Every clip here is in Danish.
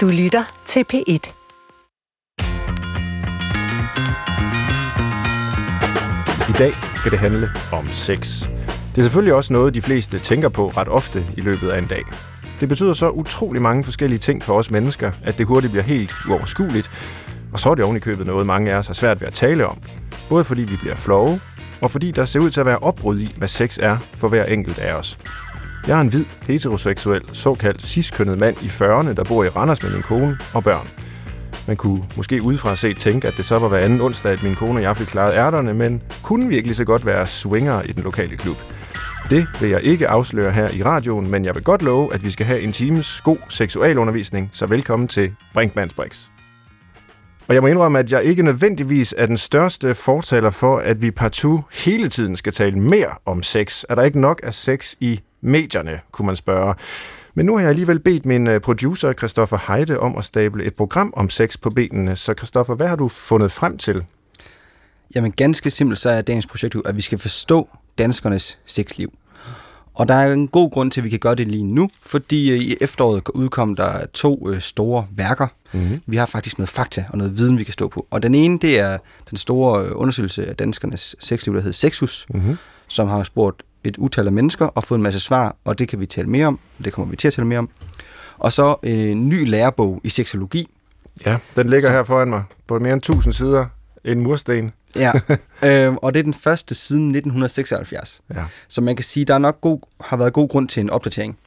Du lytter til P1. I dag skal det handle om sex. Det er selvfølgelig også noget, de fleste tænker på ret ofte i løbet af en dag. Det betyder så utrolig mange forskellige ting for os mennesker, at det hurtigt bliver helt uoverskueligt, og så er det ovenikøbet i købet noget, mange af os har svært ved at tale om. Både fordi vi bliver flove, og fordi der ser ud til at være opbrud i, hvad sex er for hver enkelt af os. Jeg er en hvid, heteroseksuel, såkaldt ciskønnet mand i 40'erne, der bor i Randers med min kone og børn. Man kunne måske udefra set tænke, at det så var hver anden onsdag, at min kone og jeg fik klaret ærterne, men kunne virkelig så godt være swinger i den lokale klub. Det vil jeg ikke afsløre her i radioen, men jeg vil godt love, at vi skal have en times god seksualundervisning, så velkommen til Brinkmanns Brix. Og jeg må indrømme, at jeg ikke nødvendigvis er den største fortaler for, at vi partout hele tiden skal tale mere om sex. Er der ikke nok af sex i medierne, kunne man spørge. Men nu har jeg alligevel bedt min øh, producer, Christoffer Heide, om at stable et program om sex på benene. Så Christoffer, hvad har du fundet frem til? Jamen ganske simpelt, så er dagens projekt at vi skal forstå danskernes sexliv. Og der er en god grund til, at vi kan gøre det lige nu, fordi øh, i efteråret udkom der to øh, store værker. Mm-hmm. Vi har faktisk noget fakta og noget viden, vi kan stå på. Og den ene, det er den store undersøgelse af danskernes sexliv, der hedder Sexus, mm-hmm. som har spurgt et utal af mennesker og fået en masse svar, og det kan vi tale mere om. Det kommer vi til at tale mere om. Og så en ny lærebog i seksologi. Ja, den ligger så. her foran mig på mere end 1000 sider. En mursten. Ja, øh, og det er den første siden 1976. Ja. Så man kan sige, der er nok god, har været god grund til en opdatering.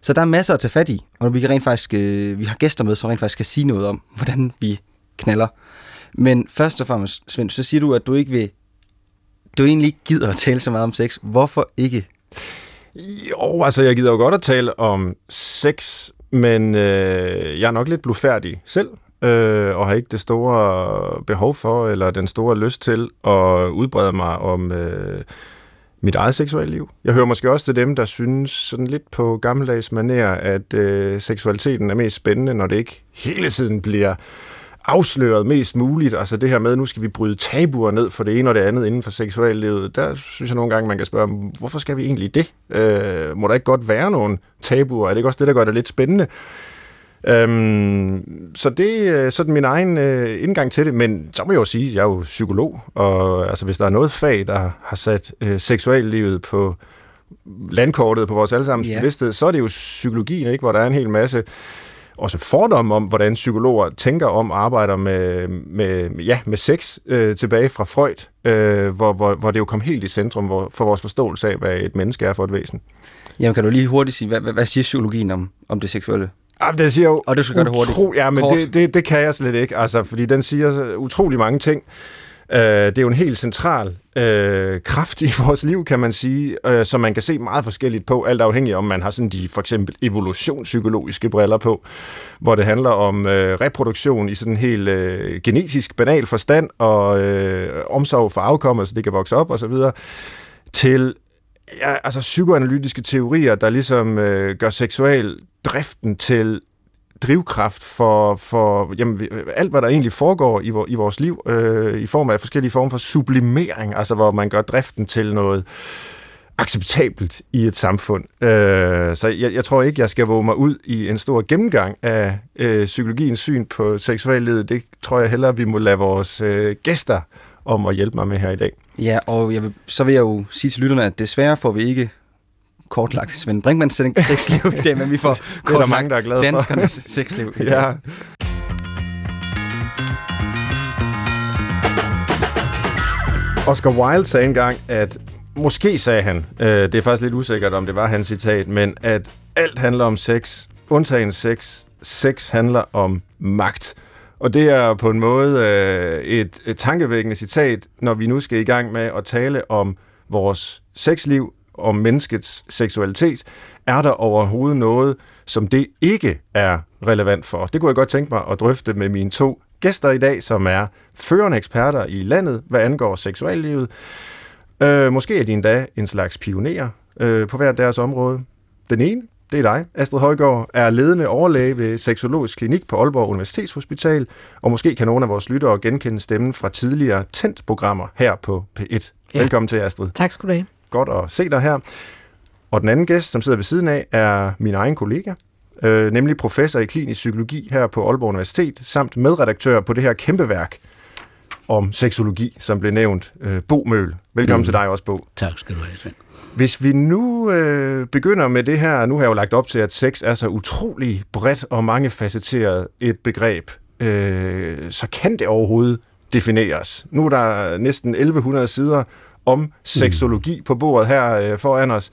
Så der er masser at tage fat i, og vi, kan rent faktisk, øh, vi har gæster med, som rent faktisk kan sige noget om, hvordan vi knaller. Men først og fremmest, Svend, så siger du, at du ikke vil du egentlig ikke gider at tale så meget om sex. Hvorfor ikke? Jo, altså jeg gider jo godt at tale om sex, men øh, jeg er nok lidt blufærdig selv, øh, og har ikke det store behov for, eller den store lyst til at udbrede mig om øh, mit eget seksuelle liv. Jeg hører måske også til dem, der synes sådan lidt på gammeldags maner, at øh, seksualiteten er mest spændende, når det ikke hele tiden bliver afsløret mest muligt. Altså det her med, nu skal vi bryde tabuer ned for det ene og det andet inden for seksuallivet. Der synes jeg nogle gange, man kan spørge, hvorfor skal vi egentlig det? Øh, må der ikke godt være nogle tabuer? Er det ikke også det, der gør det lidt spændende? Øhm, så det er sådan min egen øh, indgang til det, men så må jeg jo sige, at jeg er jo psykolog, og altså, hvis der er noget fag, der har sat øh, seksuallivet på landkortet på vores allesammens yeah. bevidsthed, så er det jo psykologien, ikke? hvor der er en hel masse også fordomme om, hvordan psykologer tænker om og arbejder med, med, ja, med sex øh, tilbage fra Freud, øh, hvor, hvor, hvor det jo kom helt i centrum hvor, for vores forståelse af, hvad et menneske er for et væsen. Jamen kan du lige hurtigt sige, hvad, hvad, hvad siger psykologien om, om det seksuelle? Ja, det siger jo og det skal gøre det hurtigt. Ja, men det, det, det kan jeg slet ikke, altså, fordi den siger utrolig mange ting. Øh, det er jo en helt central øh, kraft i vores liv, kan man sige, øh, som man kan se meget forskelligt på, alt afhængig om man har sådan de for eksempel evolutionspsykologiske briller på, hvor det handler om øh, reproduktion i sådan en helt øh, genetisk banal forstand og øh, omsorg for afkommet, så det kan vokse op osv., til ja, altså psykoanalytiske teorier, der ligesom øh, gør seksual driften til drivkraft for, for jamen, alt, hvad der egentlig foregår i, i vores liv, øh, i form af forskellige former for sublimering, altså hvor man gør driften til noget acceptabelt i et samfund. Øh, så jeg, jeg tror ikke, jeg skal våge mig ud i en stor gennemgang af øh, psykologiens syn på seksuallivet. Det tror jeg hellere, vi må lade vores øh, gæster om at hjælpe mig med her i dag. Ja, og jeg vil, så vil jeg jo sige til lytterne, at desværre får vi ikke kortlagt Svend Brinkmanns sexliv i dag, men vi får kortlagt mange, der er glade danskernes for. sexliv i ja. Oscar Wilde sagde engang, at måske sagde han, øh, det er faktisk lidt usikkert, om det var hans citat, men at alt handler om sex, undtagen sex. Sex handler om magt. Og det er på en måde øh, et, et tankevækkende citat, når vi nu skal i gang med at tale om vores sexliv, om menneskets seksualitet, er der overhovedet noget, som det ikke er relevant for. Det kunne jeg godt tænke mig at drøfte med mine to gæster i dag, som er førende eksperter i landet, hvad angår seksuallivet. Øh, måske er de endda en slags pionerer øh, på hver deres område. Den ene, det er dig, Astrid Højgaard, er ledende overlæge ved Seksologisk Klinik på Aalborg Universitetshospital, og måske kan nogle af vores lyttere genkende stemmen fra tidligere TENT-programmer her på P1. Ja. Velkommen til, Astrid. Tak skal du have. Godt at se dig her. Og den anden gæst, som sidder ved siden af, er min egen kollega, øh, nemlig professor i klinisk psykologi her på Aalborg Universitet, samt medredaktør på det her kæmpe værk om seksologi, som blev nævnt, øh, Bo Møl. Velkommen mm. til dig også, Bo. Tak skal du have, Svend. Hvis vi nu øh, begynder med det her, nu har jeg jo lagt op til, at sex er så utrolig bredt og mangefacetteret et begreb, øh, så kan det overhovedet defineres. Nu er der næsten 1100 sider om seksologi mm. på bordet her øh, foran os.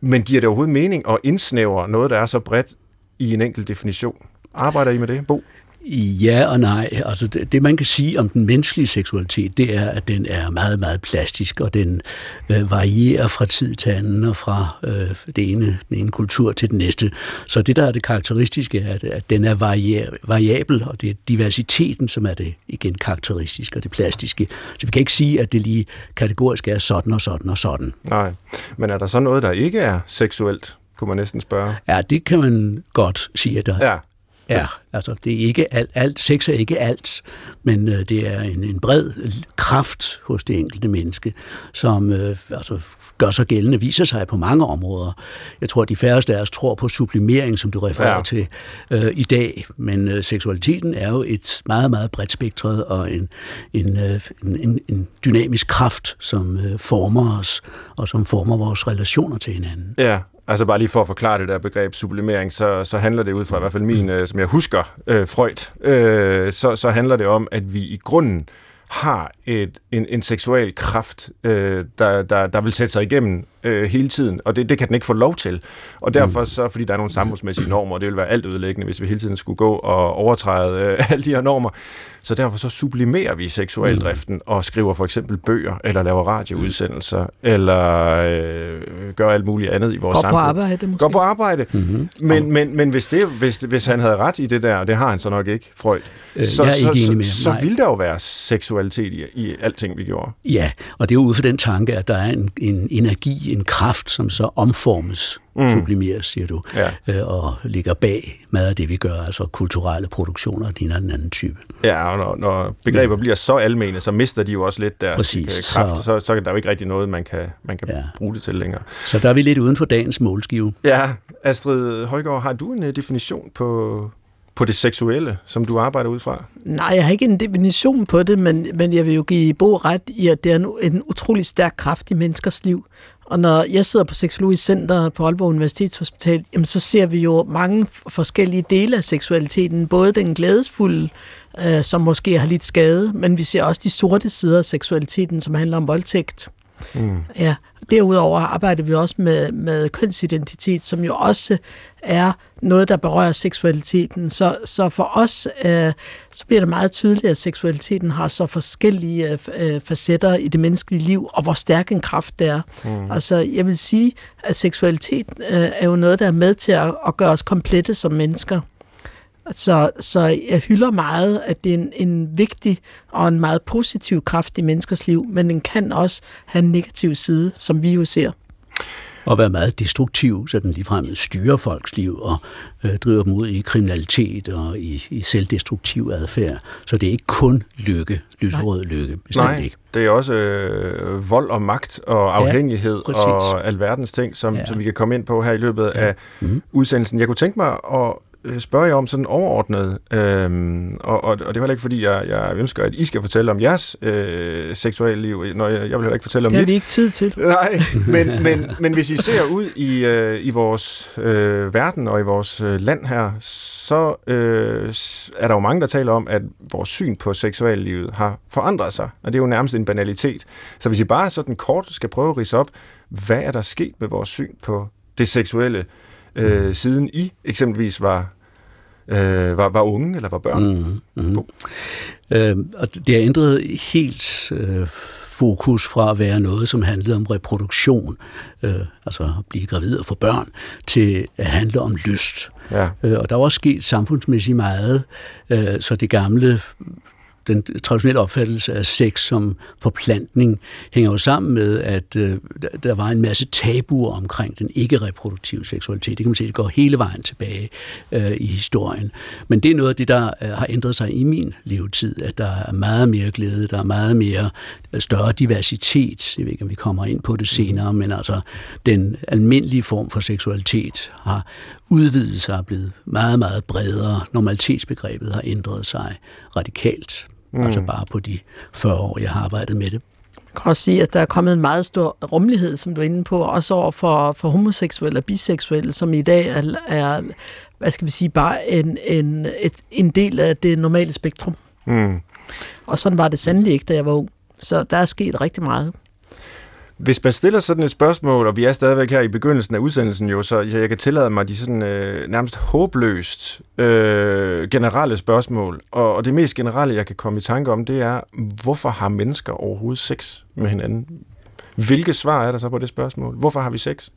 Men giver det overhovedet mening at indsnævre noget, der er så bredt i en enkelt definition? Arbejder I med det, Bo? Ja og nej. Altså det, det, man kan sige om den menneskelige seksualitet, det er, at den er meget, meget plastisk, og den øh, varierer fra tid til anden, og fra øh, det ene, den ene kultur til den næste. Så det, der er det karakteristiske, er, at, at den er varier, variabel, og det er diversiteten, som er det igen karakteristiske og det plastiske. Så vi kan ikke sige, at det lige kategorisk er sådan og sådan og sådan. Nej, men er der så noget, der ikke er seksuelt, kunne man næsten spørge? Ja, det kan man godt sige, at der Ja, er. Altså, det er ikke alt, alt. Sex er ikke alt, men øh, det er en, en bred kraft hos det enkelte menneske, som øh, altså, gør sig gældende, viser sig på mange områder. Jeg tror, at de færreste af os tror på sublimering, som du refererer ja. til øh, i dag, men øh, seksualiteten er jo et meget, meget bredt spektret og en, en, øh, en, en dynamisk kraft, som øh, former os, og som former vores relationer til hinanden. Ja, Altså bare lige for at forklare det der begreb sublimering, så, så handler det ud fra i hvert fald min, øh, som jeg husker, øh, Freud, øh, så, så handler det om, at vi i grunden har et, en, en seksuel kraft, øh, der, der, der vil sætte sig igennem øh, hele tiden, og det, det kan den ikke få lov til. Og derfor så, fordi der er nogle samfundsmæssige normer, og det vil være alt ødelæggende, hvis vi hele tiden skulle gå og overtræde øh, alle de her normer, så derfor så sublimerer vi seksualdriften og skriver for eksempel bøger, eller laver radioudsendelser, eller øh, gør alt muligt andet i vores Går samfund. på arbejde, måske. Går på arbejde. Mm-hmm. Men, men, men hvis, det, hvis, hvis han havde ret i det der, og det har han så nok ikke, Freud, Øh, så, jeg er ikke så, enig med så, så ville der jo være seksualitet i, i alting, vi gjorde. Ja, og det er jo ud fra den tanke, at der er en, en energi, en kraft, som så omformes, mm. sublimeres, siger du, Ja. øh, og ligger bag meget af det, vi gør, altså kulturelle produktioner af den ene den anden type. Ja, og når, når begreber bliver så almene, så mister de jo også lidt deres Præcis, øh, kraft, så, så- så, er der jo ikke rigtig noget, man kan, man kan Ja. bruge det til længere. Så der er vi lidt uden for dagens målskive. Ja, Astrid Højgaard, har du en øh, definition på, på det seksuelle, som du arbejder ud fra? Nej, jeg har ikke en definition på det, men, men jeg vil jo give Bo ret i, at det er en, en utrolig stærk kraft i menneskers liv. Og når jeg sidder på Seksologisk Center på Aalborg Universitetshospital, jamen, så ser vi jo mange forskellige dele af seksualiteten. Både den glædesfulde, øh, som måske har lidt skade, men vi ser også de sorte sider af seksualiteten, som handler om voldtægt. Mm. Ja, derudover arbejder vi også med, med kønsidentitet, som jo også er noget, der berører seksualiteten. Så, så for os øh, så bliver det meget tydeligt, at seksualiteten har så forskellige øh, facetter i det menneskelige liv, og hvor stærk en kraft det er. Mm. Altså, jeg vil sige, at seksualitet øh, er jo noget, der er med til at, at gøre os komplette som mennesker. Så, så jeg hylder meget, at det er en, en vigtig og en meget positiv kraft i menneskers liv, men den kan også have en negativ side, som vi jo ser. Og være meget destruktiv, så den ligefrem styrer folks liv og øh, driver dem ud i kriminalitet og i, i selvdestruktiv adfærd. Så det er ikke kun lykke, lyserød lykke. Nej, ikke. det er også øh, vold og magt og afhængighed præcis. og alverdens ting, som, ja. Ja. som vi kan komme ind på her i løbet af mm. udsendelsen. Jeg kunne tænke mig at spørge jer om sådan overordnet, øhm, og, og, og det er heller ikke fordi, jeg, jeg ønsker, at I skal fortælle om jeres øh, seksuelle liv, når jeg, jeg vil heller ikke fortælle om Det har mit. vi ikke tid til. Nej, men, men, men hvis I ser ud i, øh, i vores øh, verden og i vores øh, land her, så øh, er der jo mange, der taler om, at vores syn på seksuallivet har forandret sig, og det er jo nærmest en banalitet. Så hvis I bare sådan kort skal prøve at rise op, hvad er der sket med vores syn på det seksuelle, øh, siden I eksempelvis var, øh, var, var unge eller var børn? Mm, mm. Øh, og det har ændret helt øh, fokus fra at være noget, som handlede om reproduktion, øh, altså at blive gravid og få børn, til at handle om lyst. Ja. Øh, og der er også sket samfundsmæssigt meget, øh, så det gamle den traditionelle opfattelse af sex som forplantning hænger jo sammen med, at øh, der- var en masse tabuer omkring den ikke-reproduktive seksualitet. Det kan man se, det går hele vejen tilbage øh, i historien. Men det er noget af det, der øh, har ændret sig i min levetid, at der er meget mere glæde, der er meget mere større diversitet. Jeg ved ikke, om vi kommer ind på det senere, men altså den almindelige form for seksualitet har udvidet sig og blevet meget, meget bredere. Normalitetsbegrebet har ændret sig radikalt. Mm. Altså bare på de 40 år, jeg har arbejdet med det. Jeg kan også sige, at der er kommet en meget stor rummelighed, som du er inde på, også over for, for homoseksuelle og biseksuelle, som i dag er, er hvad skal vi sige, bare en, en, et, en del af det normale spektrum. Mm. Og sådan var det sandelig ikke, da jeg var ung. Så der er sket rigtig meget. Hvis man stiller sådan et spørgsmål, og vi er stadigvæk her i begyndelsen af udsendelsen jo, så jeg kan tillade mig de sådan øh, nærmest håbløst øh, generelle spørgsmål. Og, og det mest generelle, jeg kan komme i tanke om, det er, hvorfor har mennesker overhovedet sex med hinanden? Hvilke svar er der så på det spørgsmål? Hvorfor har vi sex?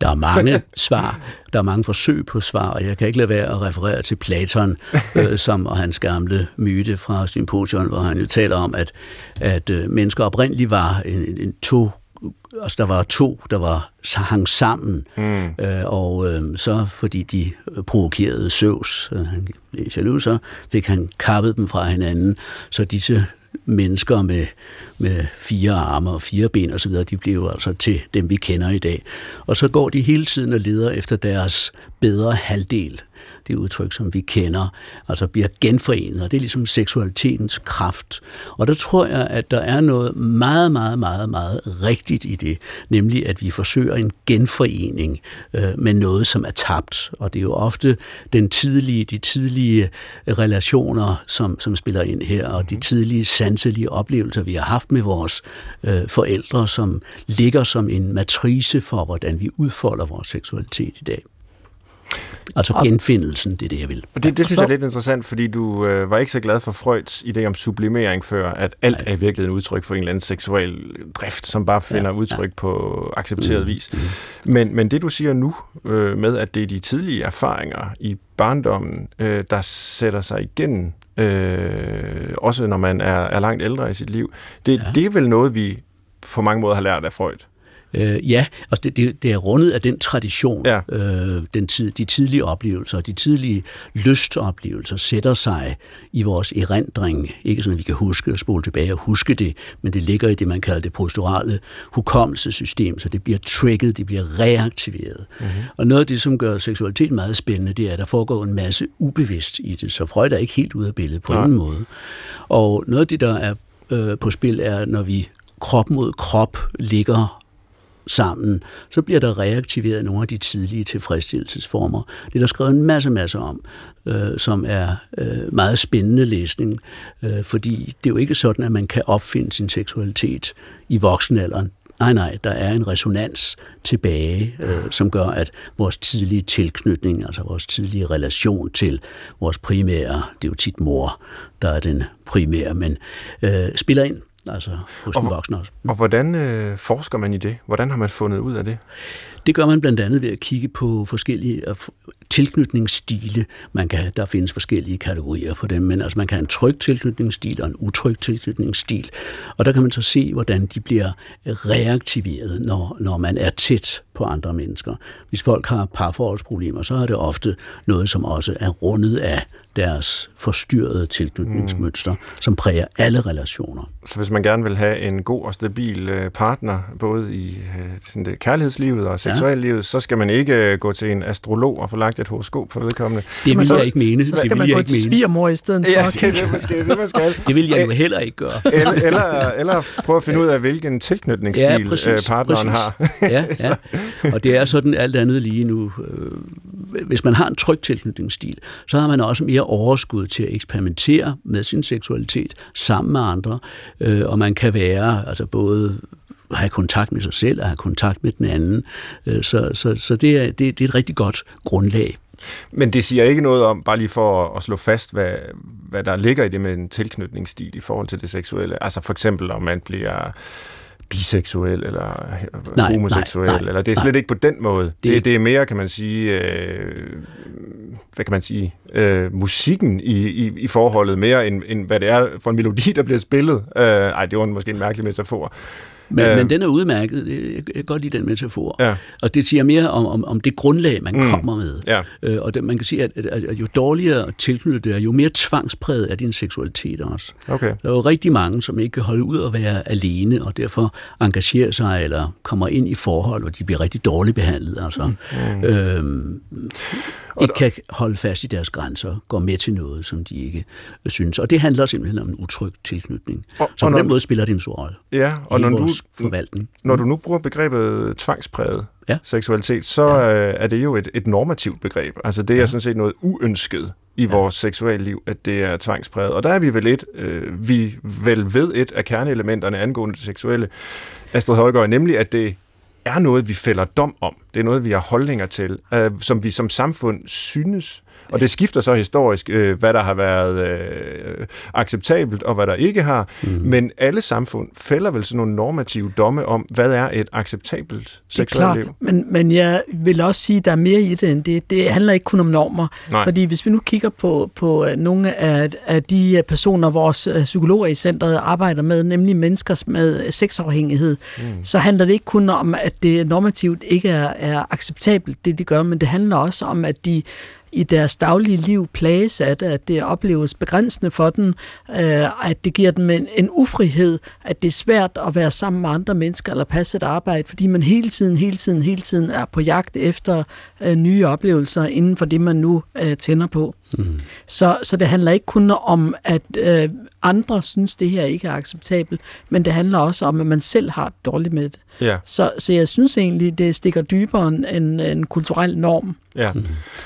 Der er mange svar, der er mange forsøg på svar, og jeg kan ikke lade være at referere til Platon, øh, som og hans gamle myte fra Symposion, hvor han jo taler om, at, at øh, mennesker oprindeligt var en, en to altså der var to, der var hang sammen, mm. øh, og øh, så fordi de provokerede Søvs, øh, han blev jaloux, så fik han kappet dem fra hinanden, så disse mennesker med, med fire arme og fire ben osv., de bliver altså til dem, vi kender i dag. Og så går de hele tiden og leder efter deres bedre halvdel det udtryk, som vi kender, altså bliver genforenet, og det er ligesom seksualitetens kraft. Og der tror jeg, at der er noget meget, meget, meget, meget rigtigt i det, nemlig at vi forsøger en genforening øh, med noget, som er tabt. Og det er jo ofte den tidlige, de tidlige relationer, som, som spiller ind her, og de tidlige sanselige oplevelser, vi har haft med vores øh, forældre, som ligger som en matrice for, hvordan vi udfolder vores seksualitet i dag. Altså genfindelsen, det er det, jeg vil. Og det, det synes så, jeg er lidt interessant, fordi du øh, var ikke så glad for Freuds idé om sublimering før, at alt nej. er virkelig en udtryk for en eller anden seksuel drift, som bare finder ja, udtryk ja. på accepteret mm, vis. Mm. Men, men det du siger nu øh, med, at det er de tidlige erfaringer i barndommen, øh, der sætter sig igen, øh, også når man er, er langt ældre i sit liv, det, ja. det er vel noget, vi på mange måder har lært af Freud. Øh, ja, altså det, det, det er rundet af den tradition, ja. øh, den tid, de tidlige oplevelser, de tidlige lystoplevelser sætter sig i vores erindring, ikke sådan at vi kan huske og spole tilbage og huske det, men det ligger i det, man kalder det posturale hukommelsessystem, så det bliver trigget, det bliver reaktiveret. Mm-hmm. Og noget af det, som gør seksualitet meget spændende, det er, at der foregår en masse ubevidst i det, så Freud er ikke helt ude af billedet på ja. ingen måde. Og noget af det, der er øh, på spil, er, når vi krop mod krop ligger sammen, så bliver der reaktiveret nogle af de tidlige tilfredsstillelsesformer. Det er der skrevet en masse, masse om, øh, som er øh, meget spændende læsning, øh, fordi det er jo ikke sådan, at man kan opfinde sin seksualitet i voksenalderen. Nej, nej, der er en resonans tilbage, øh, som gør, at vores tidlige tilknytning, altså vores tidlige relation til vores primære, det er jo tit mor, der er den primære, men øh, spiller ind altså hos og, den voksne også. Og hvordan øh, forsker man i det? Hvordan har man fundet ud af det? Det gør man blandt andet ved at kigge på forskellige tilknytningsstile. Man kan, der findes forskellige kategorier på dem, men altså man kan have en tryg tilknytningsstil og en utryg tilknytningsstil. Og der kan man så se, hvordan de bliver reaktiveret, når, når man er tæt på andre mennesker. Hvis folk har parforholdsproblemer, så er det ofte noget, som også er rundet af deres forstyrrede tilknytningsmønster, mm. som præger alle relationer. Så hvis man gerne vil have en god og stabil øh, partner, både i øh, sådan det kærlighedslivet og seksuallivet, ja. så skal man ikke øh, gå til en astrolog og få lagt et horoskop for vedkommende. Det vil jeg ikke mene. Så skal man gå til svigermor i stedet ja, for. Ja, det er måske det, man skal. det vil jeg jo heller ikke gøre. eller, eller, eller prøve at finde ud af, hvilken tilknytningsstil ja, præcis, partneren præcis. har. ja, ja, og det er sådan alt andet lige nu. Hvis man har en tryg tilknytningsstil, så har man også mere overskud til at eksperimentere med sin seksualitet sammen med andre, øh, og man kan være altså både have kontakt med sig selv og have kontakt med den anden. Øh, så, så, så det, er, det, det er et rigtig godt grundlag. Men det siger ikke noget om, bare lige for at slå fast, hvad, hvad der ligger i det med en tilknytningsstil i forhold til det seksuelle. Altså for eksempel, om man bliver biseksuel eller nej, homoseksuel, nej, nej, eller det er slet nej. ikke på den måde. Det, det, det er mere, kan man sige, øh, hvad kan man sige, øh, musikken i, i, i forholdet, mere end, end hvad det er for en melodi, der bliver spillet. Øh, ej, det var måske en mærkelig metafor. Men, Øh, men den er udmærket. Jeg kan godt lide den metafor. Ja. Og det siger mere om, om, om det grundlag, man mm. kommer med. Ja. Øh, og det, man kan sige, at, at, at jo dårligere tilknyttet det er, jo mere tvangspræget er din seksualitet også. Okay. Der er jo rigtig mange, som ikke kan holde ud at være alene, og derfor engagerer sig eller kommer ind i forhold, hvor de bliver rigtig dårligt behandlet. Altså, mm. øhm, ikke kan holde fast i deres grænser, går med til noget, som de ikke øh, synes. Og det handler simpelthen om en utryg tilknytning. Og- Så og på den når- måde spiller det en stor rolle Ja, og når du, forvaltning. når du nu bruger begrebet tvangspræget Ja. seksualitet, så ja. er det jo et, et normativt begreb. Altså det er ja. sådan set noget uønsket i ja. vores seksualliv, at det er tvangspræget. Og der er vi vel et, øh, vi vel ved et af kerneelementerne angående det seksuelle, Astrid Højgaard, nemlig at det er noget, vi fælder dom om. Det er noget, vi har holdninger til, øh, som vi som samfund synes. Og det skifter så historisk, øh, hvad der har været øh, acceptabelt og hvad der ikke har. Mm. Men alle samfund fælder vel sådan nogle normative domme om, hvad er et acceptabelt seksuelt klart, liv. men, men jeg vil også sige, at der er mere i det end det. Det handler ikke kun om normer. Nej. Fordi hvis vi nu kigger på, på øh, nogle af, af de øh, personer, vores øh, psykologer i centret arbejder med, nemlig mennesker med sexafhængighed, mm. så handler det ikke kun om, at det normativt ikke er, er acceptabelt, det de gør, men det handler også om, at de i deres daglige liv plages af det, at det opleves begrænsende for dem, øh, at det giver dem en, en ufrihed, at det er svært at være sammen med andre mennesker eller passe et arbejde, fordi man hele tiden, hele tiden, hele tiden er på jagt efter øh, nye oplevelser inden for det, man nu øh, tænder på. Mm. Så, så det handler ikke kun om, at øh, andre synes, det her ikke er acceptabelt, men det handler også om, at man selv har det dårligt med det. Ja, Så, så jeg synes egentlig, det stikker dybere end en, en kulturel norm ja.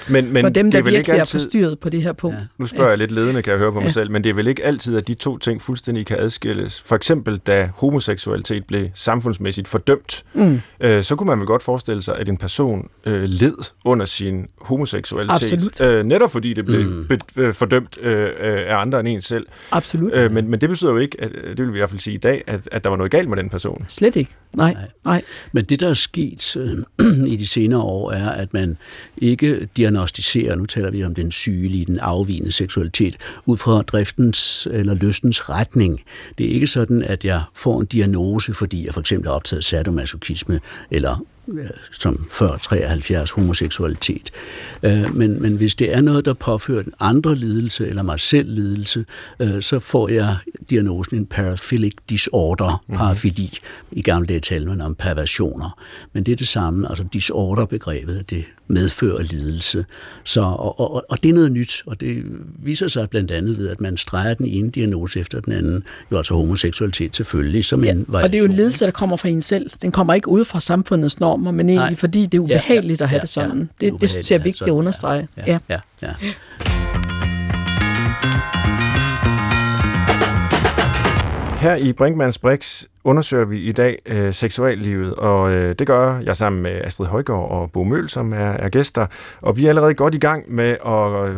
Men, men for dem, det der er vel ikke virkelig altid, er forstyrret på det her punkt. Ja. Nu spørger jeg lidt ledende, kan jeg høre på mig Ja. selv, men det er vel ikke altid, at de to ting fuldstændig kan adskilles. For eksempel, da homoseksualitet blev samfundsmæssigt fordømt, Mm. øh, så kunne man vel godt forestille sig, at en person øh, led under sin homoseksualitet. Absolut. Øh, netop fordi det blev Mm. mm. be, øh, fordømt øh, øh, af andre end en selv. Absolut. Øh, men, men det betyder jo ikke, at, det vil vi i hvert fald sige i dag, at, at der var noget galt med den person. Slet ikke. Nej, Nej. nej. Men det, der er sket øh, i de senere år, er, at man ikke diagnostiserer, nu taler vi om den sygelige, den afvigende seksualitet, ud fra driftens eller lystens retning. Det er ikke sådan, at jeg får en diagnose, fordi jeg for eksempel har optaget sadomasochisme, eller øh, som før 73 homoseksualitet. Øh, Men, men hvis det er noget, der påfører en andre lidelse, eller mig selv lidelse, øh, så får jeg diagnosen en paraphilic disorder, parafili. I gamle dage talte man om perversioner. Men det er det samme, altså disorder-begrebet, det medfører lidelse. Så, og, og, og det er noget nyt, og det viser sig blandt andet ved, at man streger den ene diagnose efter den anden, jo altså homoseksualitet selvfølgelig, som en variation. Og det er jo en ledelse, der kommer fra en selv. Den kommer ikke ud fra samfundets normer, men egentlig Nej. fordi det er ubehageligt at have Ja, det sådan. ja, det, det synes jeg er vigtigt at understrege. Ja, ja, ja. ja. Her i Brinkmanns Brix undersøger vi i dag øh, seksuallivet, og øh, det gør jeg sammen med Astrid Højgaard og Bo Møl, som er, er gæster. Og vi er allerede godt i gang med at øh,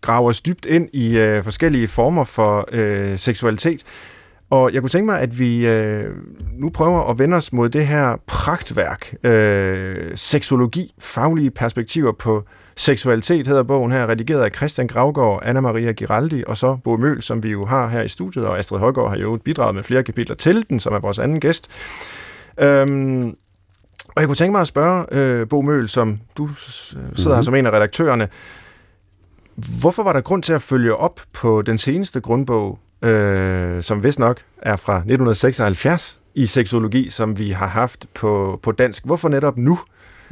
grave os dybt ind i øh, forskellige former for øh, seksualitet. Og jeg kunne tænke mig, at vi øh, nu prøver at vende os mod det her pragtværk, øh, seksologi, faglige perspektiver på seksualitet, hedder bogen her, redigeret af Christian Gravgaard, Anna-Maria Giraldi og så Bo Møl, som vi jo har her i studiet, og Astrid Højgaard har jo bidraget med flere kapitler til den, som er vores anden gæst. Øhm, og jeg kunne tænke mig at spørge øh, Bo Møl, som du sidder mm-hmm. her som en af redaktørerne, hvorfor var der grund til at følge op på den seneste grundbog, øh, som vist nok er fra 1976 i seksologi, som vi har haft på, på dansk. Hvorfor netop nu?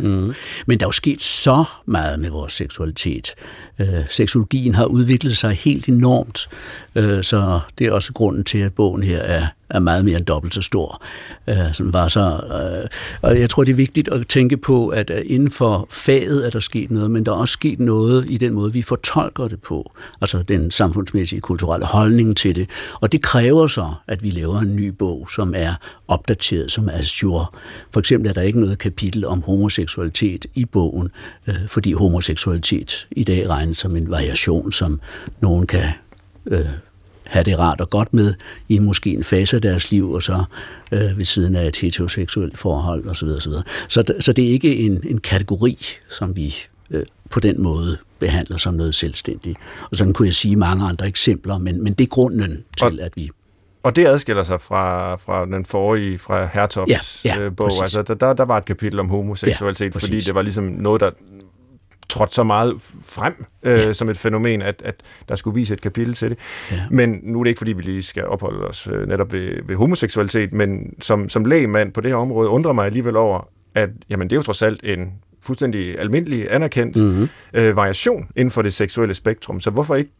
Mm. Men der er jo sket så meget med vores seksualitet. Øh, seksologien har udviklet sig helt enormt, øh, så det er også grunden til, at bogen her er, er meget mere end dobbelt så stor. Øh, som var så, øh, og jeg tror, det er vigtigt at tænke på, at øh, inden for faget er der sket noget, men der er også sket noget i den måde, vi fortolker det på. Altså den samfundsmæssige, kulturelle holdning til det. Og det kræver så, at vi laver en ny bog, som er opdateret, som er sure. For eksempel er der ikke noget kapitel om homoseksualitet i bogen, øh, fordi homoseksualitet i dag regnes som en variation, som nogen kan øh, have det rart og godt med i måske en fase af deres liv, og så øh, ved siden af et heteroseksuelt forhold osv. osv. Så, så det er ikke en, en kategori, som vi øh, på den måde behandler som noget selvstændigt. Og sådan kunne jeg sige mange andre eksempler, men, men det er grunden til, Og- at vi og det adskiller sig fra, fra den forrige, fra Hertogs Ja, ja, øh, bog. præcis. Altså, der- der, var et kapitel om homoseksualitet, Ja, fordi det var ligesom noget, der trådte så meget frem øh, ja. som et fænomen, at, at der skulle vise et kapitel til det. Ja. Men nu er det ikke, fordi vi lige skal opholde os øh, netop ved, ved homoseksualitet, men som, som lægmand på det her område undrer mig alligevel over, at jamen, det er jo trods alt en fuldstændig almindelig, anerkendt Mm-hmm. øh, variation inden for det seksuelle spektrum. Så hvorfor ikke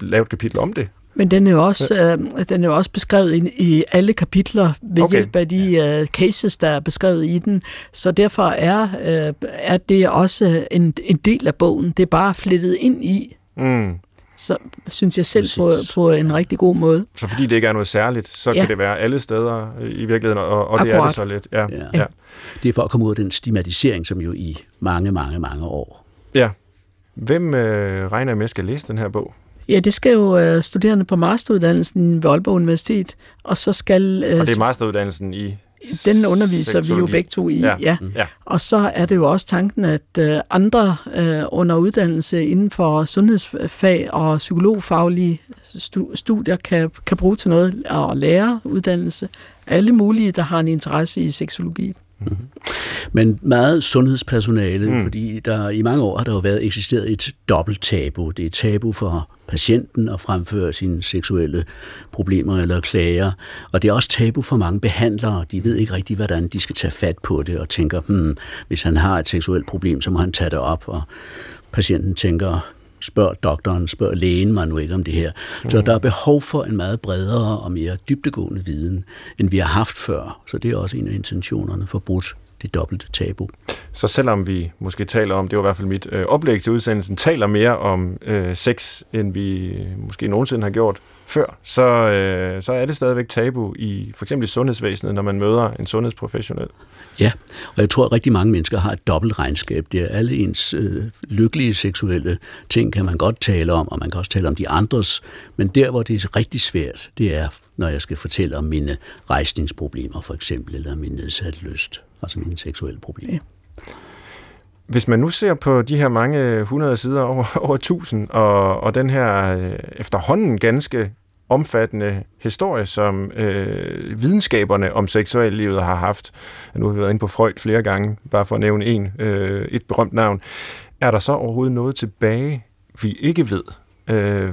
lave et kapitel om det? Men den er jo også, øh, den er jo også beskrevet i, i alle kapitler ved okay. Hjælp af de øh, cases, der er beskrevet i den. Så derfor er, øh, er det også en, en del af bogen. Det er bare flettet ind i, Mm. så synes jeg selv på, Præcis. på en rigtig god måde. Så fordi det ikke er noget særligt, så Ja. ja. kan det være alle steder øh, i virkeligheden, og, og det er det så lidt. Ja. Ja. Ja. Ja. Det er for at komme ud af den stigmatisering, som jo i mange, mange, mange år. ja. Hvem øh, regner I med skal læse den her bog? Ja, det skal jo øh, studerende på masteruddannelsen ved Aalborg Universitet, og så skal... Øh, Og det er masteruddannelsen i den underviser vi jo seksologi. begge to i. Ja. ja. Ja. Og så er det jo også tanken, at øh, andre øh, under uddannelse inden for sundhedsfag og psykologfaglige stu- studier kan, kan bruge til noget og lære uddannelse. Alle mulige, der har en interesse i seksologi. Men meget sundhedspersonale, mm. Fordi der i mange år har der jo været eksisteret et dobbelt tabu. Det er et tabu for patienten at fremføre sine seksuelle problemer eller klager, og det er også tabu for mange behandlere. De ved ikke rigtig, hvordan de skal tage fat på det, og tænker, hmm, hvis han har et seksuelt problem, så må han tage det op, og patienten tænker, spørg doktoren, spørg lægen mig nu ikke om det her. Så der er behov for en meget bredere og mere dybtegående viden, end vi har haft før. Så det er også en af intentionerne for brudt det dobbelte tabu. Så selvom vi måske taler om, det var i hvert fald mit øh, oplæg til udsendelsen, taler mere om øh, sex, end vi måske nogensinde har gjort før, så, øh, så er det stadigvæk tabu i for eksempel i sundhedsvæsenet, når man møder en sundhedsprofessionel. Ja, og jeg tror, at rigtig mange mennesker har et dobbelt regnskab. Det er alle ens øh, lykkelige seksuelle ting, kan man godt tale om, og man kan også tale om de andres. Men der, hvor det er rigtig svært, det er, når jeg skal fortælle om mine rejsningsproblemer, for eksempel, eller min nedsatte lyst, altså mine seksuelle problemer. Ja. Hvis man nu ser på de her mange hundrede sider, over, over tusind, og, og den her øh, efterhånden ganske omfattende historie, som øh, videnskaberne om seksuallivet har haft. Nu har vi været inde på Freud flere gange, bare for at nævne en, øh, et berømt navn. Er der så overhovedet noget tilbage, vi ikke ved? Øh,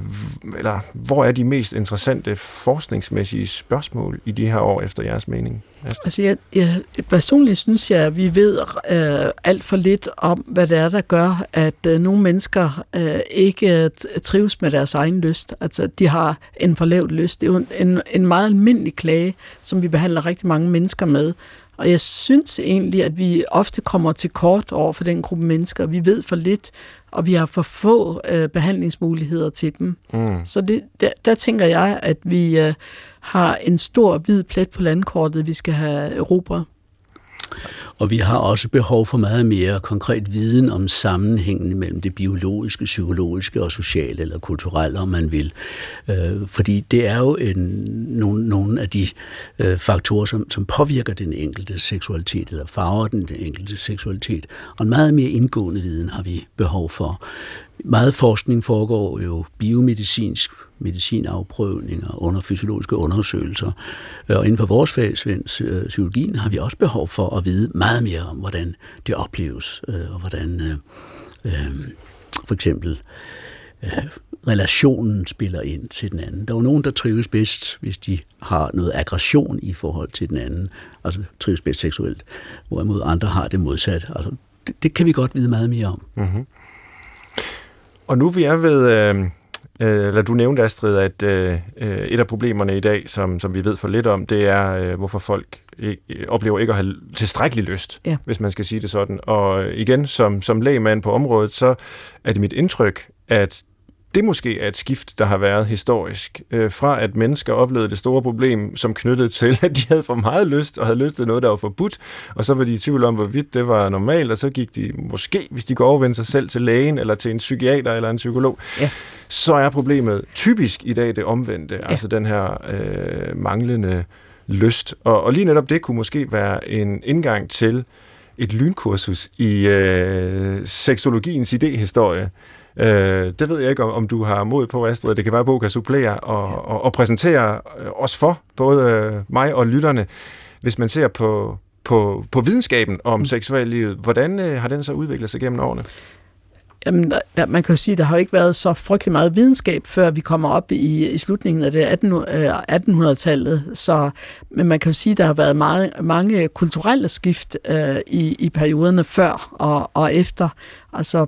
eller hvor er de mest interessante forskningsmæssige spørgsmål i de her år efter jeres mening? Astrid? Altså, jeg, jeg, personligt synes jeg, at vi ved øh, alt for lidt om, hvad det er, der gør, at øh, nogle mennesker øh, ikke øh, trives med deres egen lyst. Altså, de har en for lavt lyst. Det er jo en, en meget almindelig klage, som vi behandler rigtig mange mennesker med. Og jeg synes egentlig, at vi ofte kommer til kort over for den gruppe mennesker. Vi ved for lidt, og vi har for få øh, behandlingsmuligheder til dem. Mm. Så det, der, der tænker jeg, at vi øh, har en stor hvid plet på landkortet, vi skal have Europa. Og vi har også behov for meget mere konkret viden om sammenhængen mellem det biologiske, psykologiske og sociale eller kulturelle, om man vil. Øh, fordi det er jo en, nogle, nogle af de øh, faktorer, som, som påvirker den enkelte seksualitet, eller farver den, den enkelte seksualitet. Og en meget mere indgående viden har vi behov for. Meget forskning foregår jo biomedicinsk, medicinafprøvninger, under fysiologiske undersøgelser. Og inden for vores fag, svensk øh, psykologien, har vi også behov for at vide meget mere om, hvordan det opleves, øh, og hvordan øh, øh, for eksempel øh, relationen spiller ind til den anden. Der er jo nogen, der trives bedst, hvis de har noget aggression i forhold til den anden, altså trives bedst seksuelt, hvorimod andre har det modsat. Altså, det, det kan vi godt vide meget mere om. Mm-hmm. Og nu vi er ved, øh, øh, eller du nævnte Astrid, at øh, et af problemerne i dag, som, som vi ved for lidt om, det er, øh, hvorfor folk ikke, øh, oplever ikke at have tilstrækkelig lyst, Ja. hvis man skal sige det sådan. Og igen, som, som lægmand på området, så er det mit indtryk, at det måske er et skift, der har været historisk, øh, fra at mennesker oplevede det store problem, som knyttede til, at de havde for meget lyst, og havde lyst til noget, der var forbudt, og så var de i tvivl om, hvorvidt det var normalt, og så gik de måske, hvis de kunne overvinde sig selv til lægen, eller til en psykiater, eller en psykolog, Ja. så er problemet typisk i dag det omvendte, ja. altså den her øh, manglende lyst. Og, og lige netop det kunne måske være en indgang til et lynkursus i øh, seksologiens idehistorie. Øh, det ved jeg ikke, om, om du har mod på, Astrid. Det kan være, at Bo kan supplere og, og, og præsentere øh, os for, både øh, mig og lytterne, hvis man ser på, på, på videnskaben om mm. seksuallivet. Hvordan øh, har den så udviklet sig gennem årene? Jamen, der, man kan jo sige, at der har jo ikke været så frygtelig meget videnskab, før vi kommer op i, i slutningen af det 18, 1800-tallet. Så, men man kan jo sige, at der har været meget, mange kulturelle skift øh, i, i perioderne før og, og efter. Altså,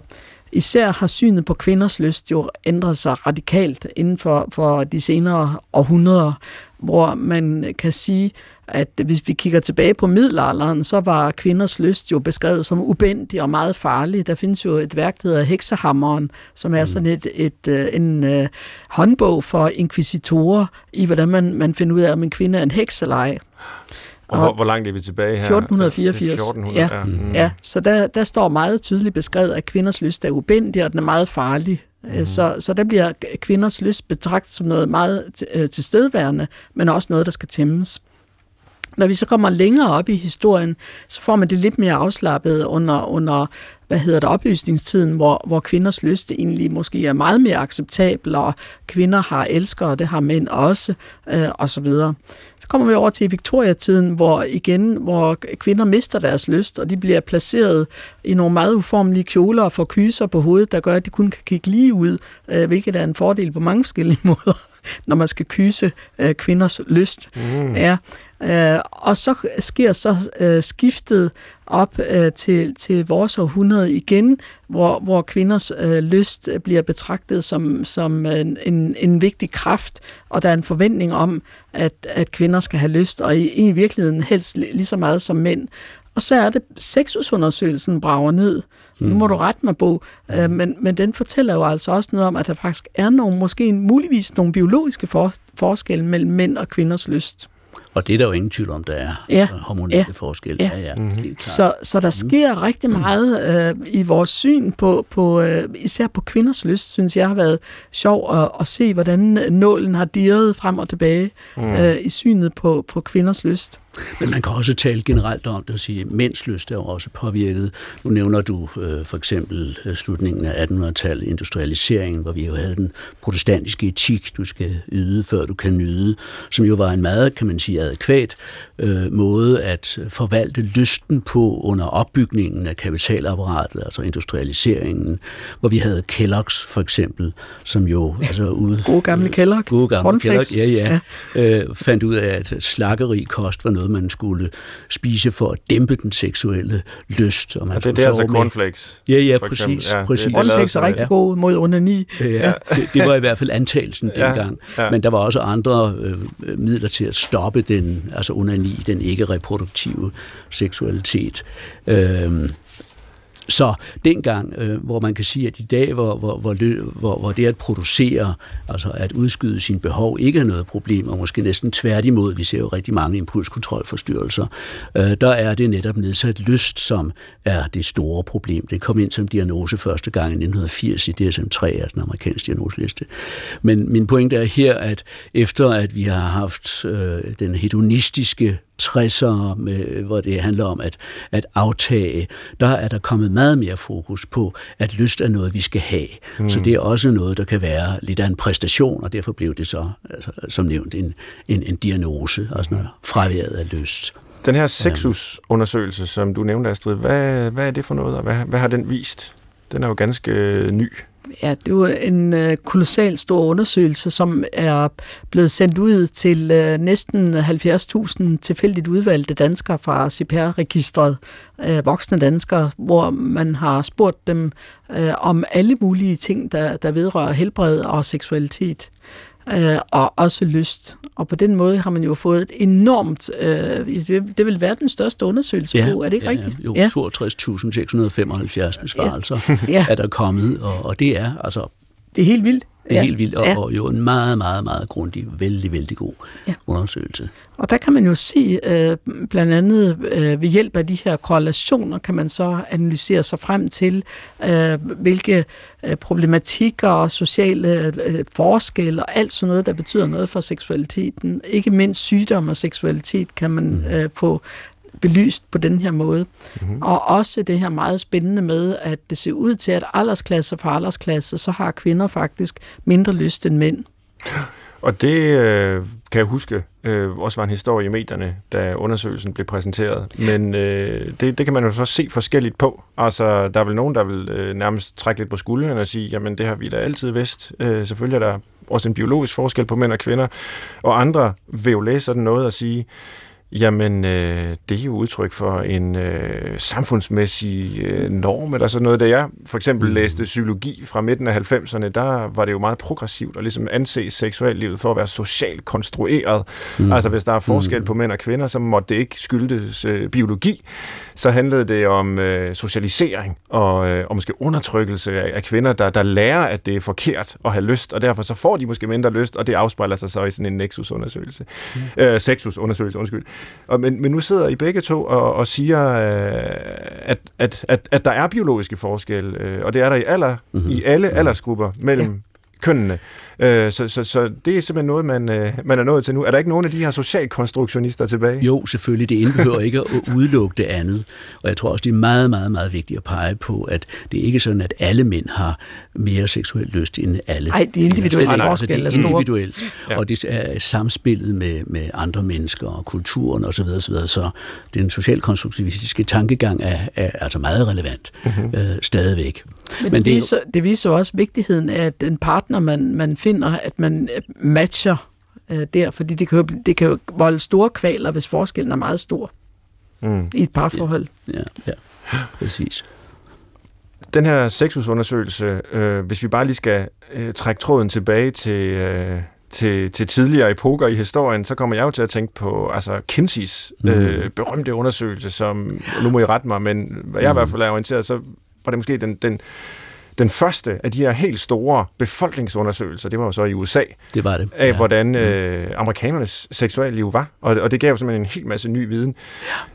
især har synet på kvinders lyst jo ændret sig radikalt inden for, for de senere århundreder, hvor man kan sige, at hvis vi kigger tilbage på middelalderen, så var kvinders lyst jo beskrevet som ubendig og meget farlig. Der findes jo et værk, der hedder Heksehammeren, som er mm. sådan et, et, øh, en uh, håndbog for inkvisitorer i, hvordan man, man finder ud af, om en kvinde er en hekselej. Og, hvor, hvor langt er vi tilbage her? 1484. 1400, ja. Ja. Mm. ja, så der, der står meget tydeligt beskrevet, at kvinders lyst er ubendig, og den er meget farlig. Mm. Så, så der bliver kvinders lyst betragtet som noget meget øh, tilstedeværende, men også noget, der skal tæmmes. Når vi så kommer længere op i historien, så får man det lidt mere afslappet under, under hvad hedder det, oplysningstiden, hvor, hvor kvinders lyst egentlig måske er meget mere acceptabel, og kvinder har elskere, og det har mænd også, øh, og så videre. Så kommer vi over til Victoria-tiden, hvor igen, hvor kvinder mister deres lyst, og de bliver placeret i nogle meget uformelige kjoler og får kyser på hovedet, der gør, at de kun kan kigge lige ud, øh, hvilket er en fordel på mange forskellige måder når man skal kyse øh, kvinders lyst. Mm. Ja. Øh, og så sker så øh, skiftet op øh, til, til vores århundrede igen, hvor, hvor kvinders øh, lyst bliver betragtet som, som en, en, en vigtig kraft, og der er en forventning om, at, at kvinder skal have lyst, og i, i virkeligheden helst lige så meget som mænd. Og så er det, sexusundersøgelsen brager ned. Mm. Nu må du rette mig, Bo, øh, men, men den fortæller jo altså også noget om, at der faktisk er nogle, måske muligvis nogle biologiske for, forskelle mellem mænd og kvinders lyst. Og det er der jo ingen tvivl om, der er ja. Altså, hormonelle ja. forskelle. Ja. Ja, ja, mm-hmm. så, så der mhm. sker mm. rigtig meget øh, i vores syn på, på øh, især på kvinders lyst, synes jeg har været sjov at, at se, hvordan nålen har dirret frem og tilbage mm. øh, i synet på, på kvinders lyst. Men man kan også tale generelt om det og sige, at mænds lyst er også påvirket. Nu nævner du øh, for eksempel øh, slutningen af 1800-tallet, industrialiseringen, hvor vi jo havde den protestantiske etik, du skal yde, før du kan nyde, som jo var en meget, kan man sige, adekvat øh, måde at forvalte lysten på under opbygningen af kapitalapparatet, altså industrialiseringen, hvor vi havde Kellogg's for eksempel, som jo... Altså, ude, gode gamle Kellogg. Gode gamle Kellogg, ja, ja. ja. Øh, fandt ud af, at slakkeri kost var noget, man skulle spise for at dæmpe den seksuelle lyst. Og man ja, det, det er altså cornflakes. Ja, ja, præcis. Ja, præcis. Cornflakes er rigtig ja. god mod onani. Ja, ja. Det, det var i hvert fald antagelsen dengang. Ja. Men der var også andre øh, midler til at stoppe den, altså onani, den ikke reproduktive seksualitet. Øh, så dengang, øh, hvor man kan sige, at i dag, hvor, hvor, hvor, hvor, hvor det at producere, altså at udskyde sin behov, ikke er noget problem, og måske næsten tværtimod, vi ser jo rigtig mange impulskontrolforstyrrelser, øh, der er det netop nedsat lyst, som er det store problem. Det kom ind som diagnose første gang i 1980 i DSM-3, altså den amerikanske diagnoseliste. Men min pointe er her, at efter at vi har haft øh, den hedonistiske 60'ere, med, hvor det handler om at, at aftage, der er der kommet meget mere fokus på, at lyst er noget, vi skal have. Mm. Så det er også noget, der kan være lidt af en præstation, og derfor blev det så, altså, som nævnt, en, en, en diagnose, altså noget fraværet af lyst. Den her sexusundersøgelse, som du nævnte, Astrid, hvad, hvad er det for noget, og hvad, hvad har den vist? Den er jo ganske øh, ny. Ja, det var en øh, kolossal stor undersøgelse, som er blevet sendt ud til øh, næsten 70.000 tilfældigt udvalgte danskere fra CPR-registret, øh, voksne danskere, hvor man har spurgt dem øh, om alle mulige ting, der, der vedrører helbred og seksualitet øh, og også lyst. Og på den måde har man jo fået et enormt, øh, det vil være den største undersøgelse ja, på, er det ikke ja, rigtigt? Jo, ja. 62.675 besvarelser ja. er der kommet, og, og det er altså... Det er helt vildt. Det er ja. helt vildt, og, ja. og jo en meget, meget, meget grundig, vældig, vældig god ja. undersøgelse. Og der kan man jo se, øh, blandt andet øh, ved hjælp af de her korrelationer, kan man så analysere sig frem til, øh, hvilke øh, problematikker og sociale øh, forskelle og alt sådan noget, der betyder noget for seksualiteten. Ikke mindst sygdom og seksualitet kan man mm. øh, få belyst på den her måde. Mm-hmm. Og også det her meget spændende med, at det ser ud til, at aldersklasse for aldersklasse, så har kvinder faktisk mindre lyst end mænd. Og det øh, kan jeg huske øh, også var en historie i medierne, da undersøgelsen blev præsenteret. Men øh, det, det kan man jo så se forskelligt på. Altså, der er vel nogen, der vil øh, nærmest trække lidt på skulderen og sige, jamen det har vi da altid vidst. Øh, selvfølgelig er der også en biologisk forskel på mænd og kvinder. Og andre vil jo læse sådan noget og sige, Jamen, øh, det er jo udtryk for en øh, samfundsmæssig øh, norm, eller sådan noget. Da jeg for eksempel mm. læste psykologi fra midten af 90'erne, der var det jo meget progressivt at ligesom anse seksuallivet for at være socialt konstrueret. Mm. Altså, hvis der er forskel mm. på mænd og kvinder, så måtte det ikke skyldes øh, biologi. Så handlede det om øh, socialisering og, øh, og måske undertrykkelse af, af kvinder, der, der lærer, at det er forkert at have lyst, og derfor så får de måske mindre lyst, og det afspejler sig så i sådan en nexusundersøgelse. Mm. Øh, sexusundersøgelse, undskyld. Og, men, men nu sidder I begge to og, og siger, øh, at, at, at, at der er biologiske forskelle, øh, og det er der i, alder, mm-hmm. i alle mhm. aldersgrupper mellem. Kønnene. Øh, så, så, så det er simpelthen noget, man, øh, man er nået til nu. Er der ikke nogen af de her socialkonstruktionister tilbage? Jo, selvfølgelig. Det indbehøver ikke at udelukke det andet. Og jeg tror også, det er meget, meget, meget vigtigt at pege på, at det er ikke sådan, at alle mænd har mere seksuel lyst end alle. Nej, det er individuelt. Nej, altså, det er individuelt. Ja. Og det er samspillet med, med andre mennesker og kulturen osv. Så, så, så den socialkonstruktivistiske tankegang er, er altså meget relevant mm-hmm. øh, stadigvæk. Men, Men det, det, viser, det viser også vigtigheden af, at den partner, man, man finder, at man øh, matcher øh, der, fordi det kan, jo, det kan jo volde store kvaler, hvis forskellen er meget stor mm. i et parforhold. Ja, ja, ja, præcis. Den her sexusundersøgelse, øh, hvis vi bare lige skal øh, trække tråden tilbage til, øh, til, til tidligere epoker i historien, så kommer jeg jo til at tænke på altså Kinseys mm. øh, berømte undersøgelse, som, nu må I rette mig, men hvad jeg mm. i hvert fald er orienteret, så var det måske den, den den første af de her helt store befolkningsundersøgelser, det var jo så i USA, det var det. af ja. hvordan øh, amerikanernes seksualliv var. Og, og det gav jo simpelthen en hel masse ny viden.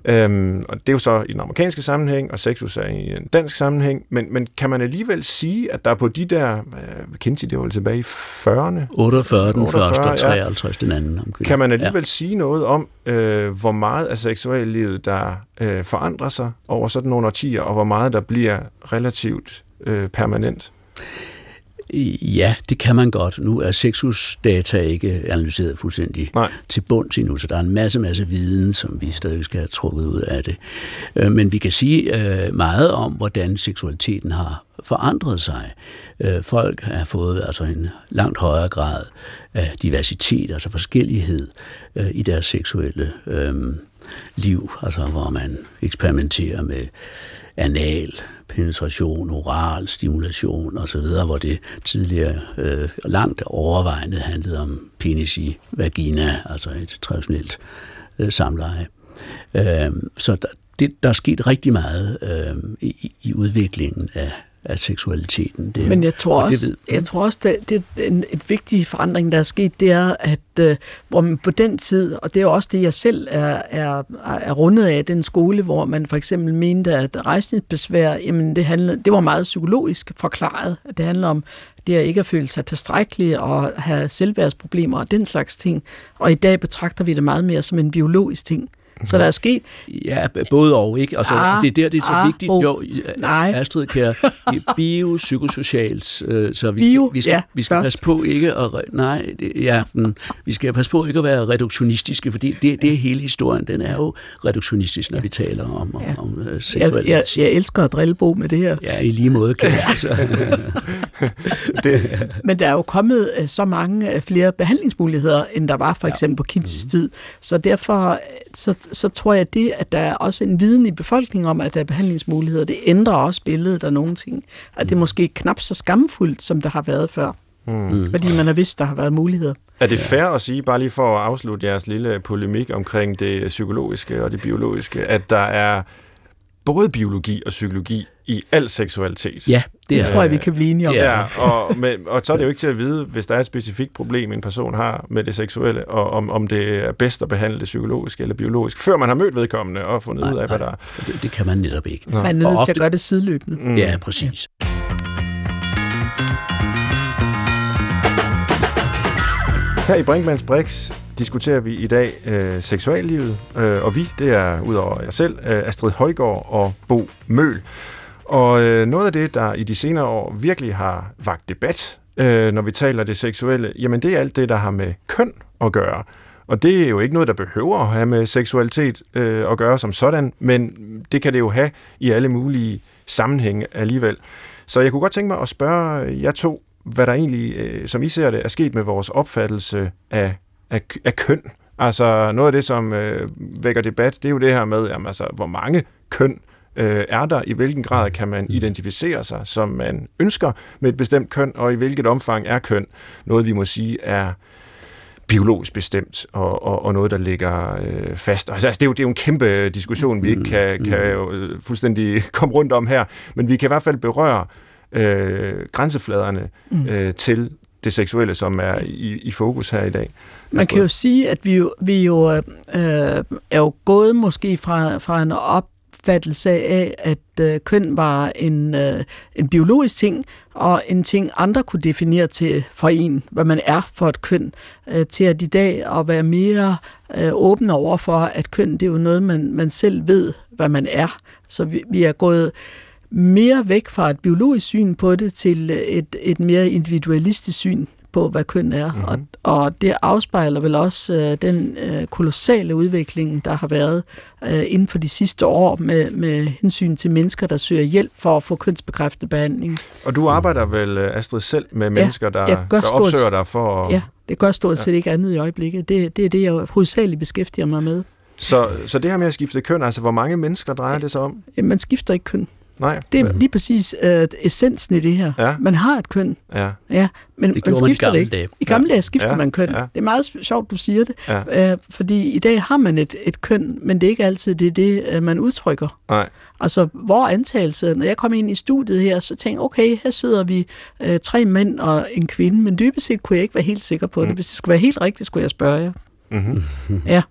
Ja. Øhm, og det er jo så i den amerikanske sammenhæng, og sexus er i en dansk sammenhæng. Men, men kan man alligevel sige, at der på de der, øh, Kinsey, det var tilbage i 40'erne? 48 den 48, første, og 53 ja. den anden. Omkring. Kan man alligevel ja. sige noget om, øh, hvor meget af seksuallivet, der øh, forandrer sig over sådan nogle årtier, og hvor meget der bliver relativt øh, permanent? Ja, det kan man godt. Nu er sexusdata ikke analyseret fuldstændig Nej. til bunds endnu, så der er en masse, masse viden, som vi stadig skal have trukket ud af det. Øh, men vi kan sige øh, meget om, hvordan seksualiteten har forandret sig. Øh, folk har fået altså en langt højere grad af diversitet, altså forskellighed i deres seksuelle liv, altså hvor man eksperimenterer med anal penetration, oral stimulation osv., hvor det tidligere øh, langt overvejende handlede om penis i vagina, altså et traditionelt øh, samleje. Øh, så der, det, der er sket rigtig meget øh, i, i udviklingen af, af seksualiteten. Det, Men jeg tror også, det ved, jeg tror også det, det er en et vigtig forandring, der er sket, det er, at uh, hvor man på den tid, og det er også det, jeg selv er, er, er rundet af, den skole, hvor man for eksempel mente, at rejsningsbesvær, jamen det, handlede, det var meget psykologisk forklaret. Det handler om det at ikke at føle sig tilstrækkelig og have selvværdsproblemer og den slags ting. Og i dag betragter vi det meget mere som en biologisk ting. Så der er sket... Ja, både og, ikke? Altså, ah, det er der, det er så ah, vigtigt. Oh, jo, nej. Astrid Kjær, biopsykosocialt, øh, så vi, Bio, skal, vi skal, ja, vi skal passe på ikke at... Nej, det, ja, den, vi skal passe på ikke at være reduktionistiske, fordi det, det er hele historien, den er jo reduktionistisk, når vi taler om, ja. om, om seksualitet. Jeg, jeg, jeg elsker at drille Bo med det her. Ja, i lige måde, kan jeg. Altså. det. Men der er jo kommet øh, så mange øh, flere behandlingsmuligheder, end der var for eksempel ja. på Kinses tid. Så derfor så, så tror jeg, at det, at der er også en viden i befolkningen om, at der er behandlingsmuligheder, det ændrer også billedet af nogle ting. At det er mm. måske knap så skamfuldt, som det har været før. Mm. Fordi man har vidst, der har været muligheder. Er det fair at sige, bare lige for at afslutte jeres lille polemik omkring det psykologiske og det biologiske, at der er både biologi og psykologi i al seksualitet. Ja, det, det tror jeg, vi kan blive enige om. Ja, og, med, og så er det jo ikke til at vide, hvis der er et specifikt problem, en person har med det seksuelle, og om, om det er bedst at behandle det psykologisk eller biologisk, før man har mødt vedkommende og fundet nej, ud af, hvad der er. Det, det kan man netop ikke. Man er nødt til at gøre det sideløbende. Mm. Ja, præcis. Ja. Her i Brinkmanns Brix diskuterer vi i dag øh, seksuallivet, øh, og vi, det er udover jeg selv, øh, Astrid Højgaard og Bo Møl. Og øh, noget af det, der i de senere år virkelig har vagt debat, øh, når vi taler det seksuelle, jamen det er alt det, der har med køn at gøre. Og det er jo ikke noget, der behøver at have med seksualitet øh, at gøre som sådan, men det kan det jo have i alle mulige sammenhænge alligevel. Så jeg kunne godt tænke mig at spørge jer to, hvad der egentlig, øh, som I ser det, er sket med vores opfattelse af, af, af køn. Altså noget af det, som øh, vækker debat, det er jo det her med, jamen, altså, hvor mange køn øh, er der, i hvilken grad kan man identificere sig, som man ønsker med et bestemt køn, og i hvilket omfang er køn noget, vi må sige er biologisk bestemt, og, og, og noget, der ligger øh, fast. Altså, det, er jo, det er jo en kæmpe diskussion, vi ikke kan, kan jo øh, fuldstændig komme rundt om her, men vi kan i hvert fald berøre øh, grænsefladerne øh, til det seksuelle, som er i, i fokus her i dag. Man kan jo sige, at vi jo, vi jo øh, er jo gået måske fra, fra en opfattelse af, at øh, køn var en, øh, en biologisk ting, og en ting, andre kunne definere til for en, hvad man er for et køn, øh, til at i dag at være mere øh, åben over for, at køn det er jo noget, man, man selv ved, hvad man er. Så vi, vi er gået mere væk fra et biologisk syn på det til et, et mere individualistisk syn på, hvad køn er. Mm-hmm. Og, og det afspejler vel også øh, den øh, kolossale udvikling, der har været øh, inden for de sidste år med, med hensyn til mennesker, der søger hjælp for at få kønsbekræftet behandling. Og du arbejder vel, øh, Astrid, selv med mennesker, ja, der, der opsøger dig for at... Ja, det gør stort set ja. ikke andet i øjeblikket. Det, det er det, jeg hovedsageligt beskæftiger mig med. Så, så det her med at skifte køn, altså hvor mange mennesker drejer det sig om? Man skifter ikke køn. Nej. Det er lige præcis uh, essensen i det her. Ja. Man har et køn. Ja. Ja, men det man skifter man i det ikke. Dage. I gamle dage skifter Ja. man køn. Ja. Det er meget sjovt, du siger det. Ja. Uh, fordi i dag har man et, et køn, men det er ikke altid det, det uh, man udtrykker. Nej. Altså, hvor antagelse, når jeg kom ind i studiet her, så tænkte jeg, okay, her sidder vi uh, tre mænd og en kvinde, men dybest set kunne jeg ikke være helt sikker på det. Mm. Hvis det skulle være helt rigtigt, skulle jeg spørge jer. Mm-hmm. Ja.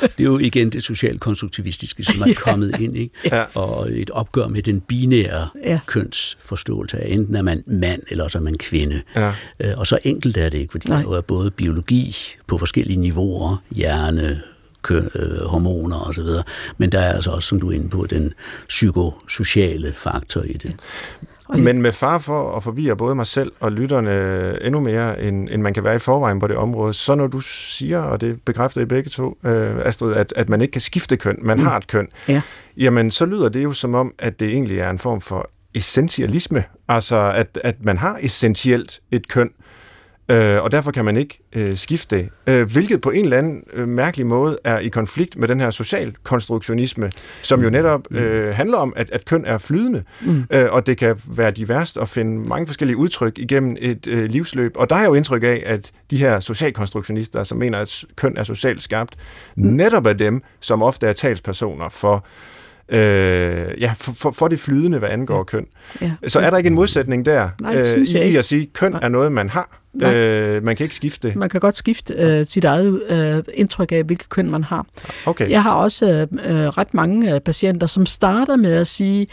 Det er jo igen det socialkonstruktivistiske, som er kommet ind, ikke? Ja. og et opgør med den binære Ja. kønsforståelse af, enten er man mand, eller også er man kvinde. Ja. Øh, Og så enkelt er det ikke, fordi Nej. der jo er både biologi på forskellige niveauer, hjerne, kø, øh, hormoner osv., men der er altså også, som du er inde på, den psykosociale faktor i det. Og- Men med far for at forvirre både mig selv og lytterne endnu mere, end, end man kan være i forvejen på det område, så når du siger, og det bekræfter I begge to, øh, Astrid, at, at man ikke kan skifte køn, man har et køn, Ja. jamen så lyder det jo som om, at det egentlig er en form for essentialisme, altså at, at man har essentielt et køn, øh, og derfor kan man ikke øh, skifte det, øh, hvilket på en eller anden øh, mærkelig måde er i konflikt med den her socialkonstruktionisme, som jo netop øh, handler om, at, at køn er flydende, Mm. øh, og det kan være diverst at finde mange forskellige udtryk igennem et øh, livsløb. Og der er jo indtryk af, at de her socialkonstruktionister, som mener, at køn er socialt skabt, mm. netop er dem, som ofte er talspersoner for Øh, ja, for, for, for det flydende, hvad angår køn. ja. Så er der ikke en modsætning der Nej, det synes jeg i at sige, at køn Nej. er noget, man har. Nej. Øh, man kan ikke skifte det. Man kan godt skifte øh, sit eget øh, indtryk af, hvilket køn man har. Okay. Jeg har også øh, øh, ret mange øh, patienter, som starter med at sige,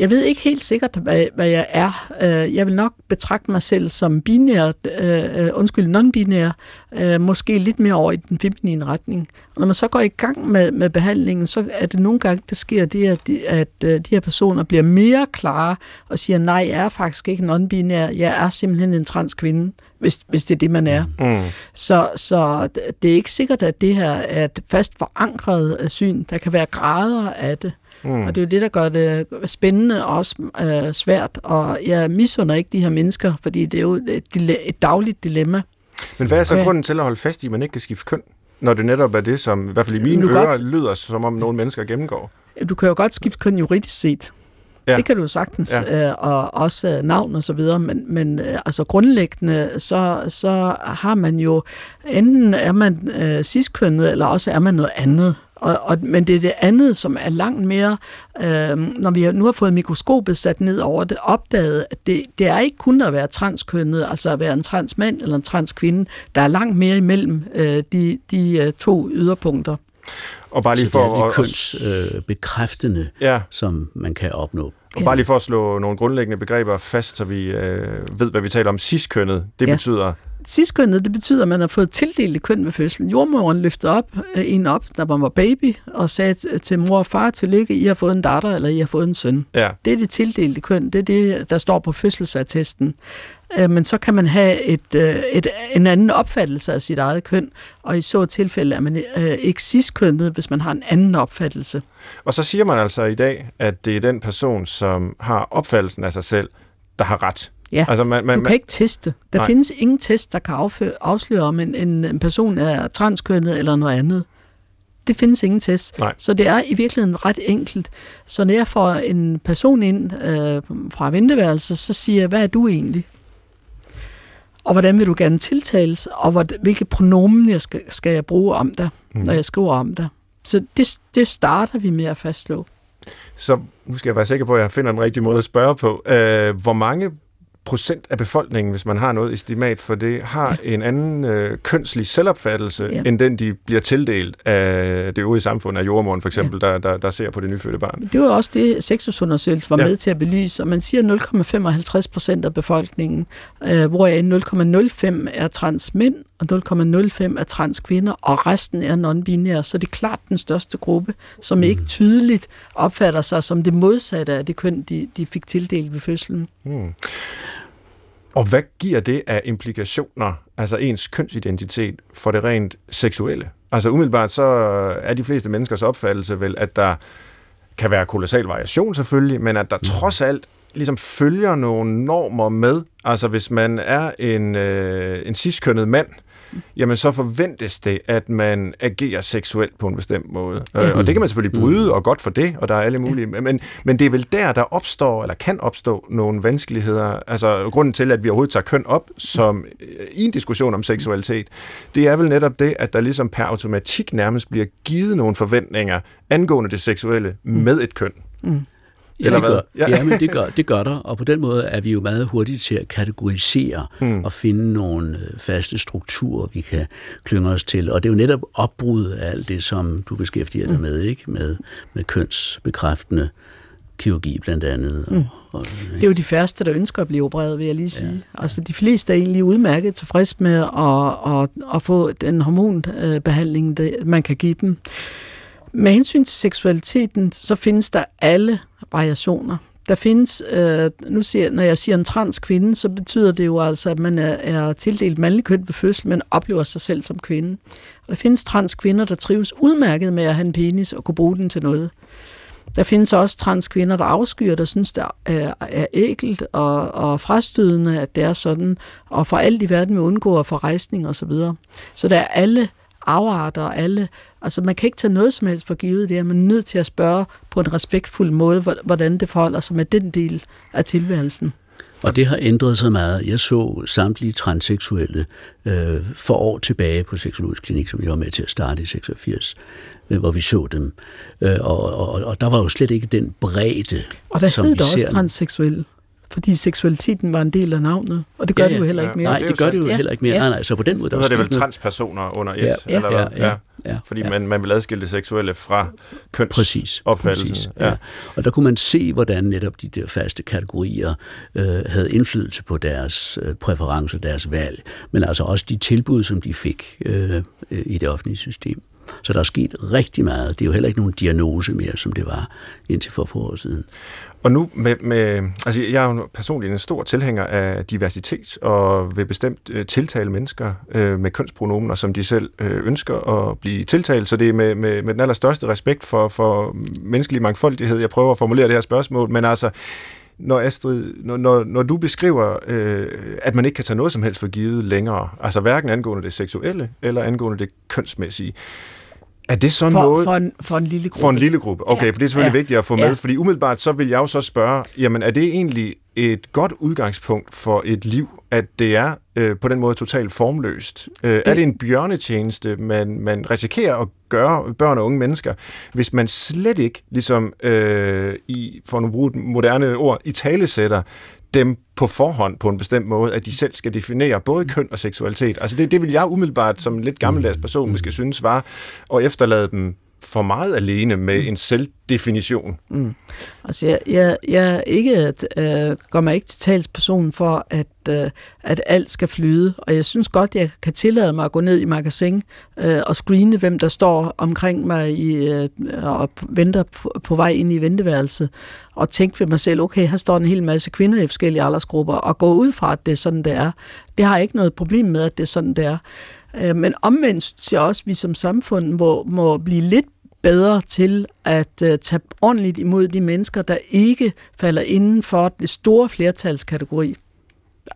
jeg ved ikke helt sikkert, hvad, hvad jeg er. Øh, jeg vil nok betragte mig selv som binær, øh, øh, undskyld, non-binær, øh, måske lidt mere over i den feminine retning. Og når man så går i gang med, med behandlingen, så er det nogle gange, der sker det, at de, at øh, de her personer bliver mere klare og siger, nej, jeg er faktisk ikke non-binær, jeg er simpelthen en transkvinde, hvis, hvis det er det, man er. Mm. Så, så det er ikke sikkert, at det her er et fast forankret syn. Der kan være grader af det. Mm. Og det er jo det, der gør det spændende og også øh, svært. Og jeg misunder ikke de her mennesker, fordi det er jo et, dile- et dagligt dilemma. Men hvad er så Okay. grunden til at holde fast i, at man ikke kan skifte køn? Når det netop er det, som i hvert fald i mine ører godt- lyder, som om nogle mennesker gennemgår. Du kan jo godt skifte køn juridisk set. Ja. Det kan du jo sagtens, Ja. ja. øh, og også øh, navn og så videre, men, men øh, altså grundlæggende, så, så har man jo, enten er man øh, ciskønnet, eller også er man noget andet. Og, og, men det er det andet, som er langt mere, øh, når vi nu har fået mikroskopet sat ned over det, opdaget, at det, det er ikke kun at være transkønnet, altså at være en transmand eller en transkvinde. Der er langt mere imellem øh, de, de øh, to yderpunkter. Og bare lige Så det er for det at, kønsbekræftende, øh, bekræftende, ja, som man kan opnå. og bare lige for at slå nogle grundlæggende begreber fast, så vi øh, ved, hvad vi taler om. Ciskønnet, det Ja. betyder Ciskønnet, det betyder, at man har fået tildelt et køn ved fødslen. Jordmoren løftede op, øh, en op, der man var baby, og sagde til mor og far, tillykke, I har fået en datter, eller I har fået en søn. Ja. Det er det tildelte køn, det er det, der står på fødselsattesten. Øh, men så kan man have et, øh, et, en anden opfattelse af sit eget køn, og i så tilfælde er man øh, ikke ciskønnet, hvis man har en anden opfattelse. Og så siger man altså i dag, at det er den person, som har opfattelsen af sig selv, der har ret. Ja, Altså, man, man, du kan ikke teste. Der Nej. Findes ingen test, der kan afsløre, om en, en, en person er transkønnet eller noget andet. Det findes ingen test. Nej. Så det er i virkeligheden ret enkelt. Så når jeg får en person ind øh, fra venteværelset, så siger jeg, hvad er du egentlig? Og hvordan vil du gerne tiltales? Og hvor, hvilke pronomen jeg skal, skal jeg bruge om dig, Mm. når jeg skriver om dig? Så det, det starter vi med at fastslå. Så nu skal jeg være sikker på, at jeg finder en rigtig måde at spørge på. Øh, hvor mange procent af befolkningen, hvis man har noget estimat for det, har en anden øh, kønslig selvopfattelse, ja. End den, de bliver tildelt af det øvrige samfund, af jordmoren for eksempel, ja. der, der, der ser på det nyfødte barn. Det var også det, sexusundersøgelsen var Ja. med til at belyse, og man siger 0,55 procent af befolkningen, øh, hvoraf 0,05 er transmænd, og 0,05 er transkvinder, og resten er non-binære, så det er klart den største gruppe, som mm. ikke tydeligt opfatter sig som det modsatte af det køn, de, de fik tildelt ved fødslen. Hmm. Og hvad giver det af implikationer, altså ens kønsidentitet, for det rent seksuelle? Altså umiddelbart så er de fleste menneskers opfattelse vel, at der kan være kolossal variation selvfølgelig, men at der trods alt ligesom følger nogle normer med. Altså hvis man er en, øh, en ciskønnet mand, jamen så forventes det, at man agerer seksuelt på en bestemt måde. Øh, og det kan man selvfølgelig bryde, og godt for det, og der er alle mulige. Men, men det er vel der, der opstår, eller kan opstå nogle vanskeligheder. Altså grunden til, at vi overhovedet tager køn op som øh, i en diskussion om seksualitet, det er vel netop det, at der ligesom per automatik nærmest bliver givet nogle forventninger angående det seksuelle med et køn. Ja, Eller hvad? gør, Ja. ja. ja, men det gør, det gør der, og på den måde er vi jo meget hurtige til at kategorisere hmm. og finde nogle øh, faste strukturer, vi kan klynge os til. Og det er jo netop opbrud af alt det, som du beskæftiger dig med, ikke? Med, med kønsbekræftende kirurgi blandt andet. Og, og, Det er jo de færreste, der ønsker at blive opereret, vil jeg lige sige. Ja. Altså de fleste er egentlig udmærket tilfreds med at, at, at få den hormonbehandling, man kan give dem. Med hensyn til seksualiteten, så findes der alle variationer. Der findes, øh, nu siger, når jeg siger en transkvinde, så betyder det jo altså, at man er, er tildelt mandlig køn ved fødsel, men oplever sig selv som kvinde. Og der findes transkvinder, der trives udmærket med at have en penis og kunne bruge den til noget. Der findes også transkvinder, der afskyer, der synes, det er, er ægelt og, og frastødende, at det er sådan, og for alt i verden vil undgå at få rejsning og så videre. Så der er alle afarter og alle, altså man kan ikke tage noget som helst for givet det, man er nødt til at spørge på en respektfuld måde, hvor- hvordan det forholder sig med den del af tilværelsen. Og det har ændret sig meget. Jeg så samtlige transseksuelle øh, for år tilbage på Seksologisk Klinik, som jeg var med til at starte i 86, øh, hvor vi så dem. Øh, og, og, og der var jo slet ikke den bredde, Og der som hed der også ser nu. transseksuel, fordi seksualiteten var en del af navnet, og det gør Ja, det jo ja. heller Ja. ikke mere. Nej, det gør det jo heller ikke mere. Ja. Nej, nej, så på den måde, der Nu er det vel noget. transpersoner under et, Ja, eller hvad? ja, ja, ja, Fordi ja. man, man vil adskille det seksuelle fra Præcis. kønsopfattelsen. præcis Ja. ja. Og der kunne man se, hvordan netop de der faste kategorier øh, havde indflydelse på deres øh, præferencer, deres valg, men altså også de tilbud, som de fik øh, øh, i det offentlige system. Så der er sket rigtig meget. Det er jo heller ikke nogen diagnose mere, som det var indtil for få år siden. Og nu med, med, altså jeg er jo personligt en stor tilhænger af diversitet, og vil bestemt øh, tiltale mennesker øh, med kønspronomener, som de selv øh, ønsker at blive tiltalt. Så det er med, med, med den allerstørste respekt for, for menneskelig mangfoldighed, jeg prøver at formulere det her spørgsmål, men altså, når Astrid, når, når, når du beskriver, øh, at man ikke kan tage noget som helst for givet længere, altså hverken angående det seksuelle eller angående det kønsmæssige, er det så For, noget... for, en, for en lille gruppe. For en lille gruppe. Okay, Ja. for det er selvfølgelig Ja. vigtigt at få Ja. med, fordi umiddelbart så vil jeg jo så spørge, jamen er det egentlig et godt udgangspunkt for et liv, at det er øh, på den måde totalt formløst? Øh, Er det en bjørnetjeneste, man, man risikerer at gøre børn og unge mennesker, hvis man slet ikke, ligesom øh, i, for at bruge et moderne ord, i talesætter dem på forhånd på en bestemt måde, at de selv skal definere både køn og seksualitet. Altså det, det vil jeg umiddelbart som en lidt gammeldags person måske synes var at efterlade dem for meget alene med en selvdefinition. Mm. Altså, jeg, jeg, jeg ikke, øh, går mig ikke til talsperson for, at, øh, at alt skal flyde, og jeg synes godt, jeg kan tillade mig at gå ned i magasin øh, og screene, hvem der står omkring mig i, øh, og venter på, på vej ind i venteværelset, og tænke ved mig selv, okay, her står en hel masse kvinder i forskellige aldersgrupper, og gå ud fra, at det er sådan, det er. Det har jeg ikke noget problem med, at det er sådan, det er. Øh, men omvendt synes jeg også, at vi som samfund må, må blive lidt bedre til at uh, tage ordentligt imod de mennesker, der ikke falder inden for det store flertalskategori.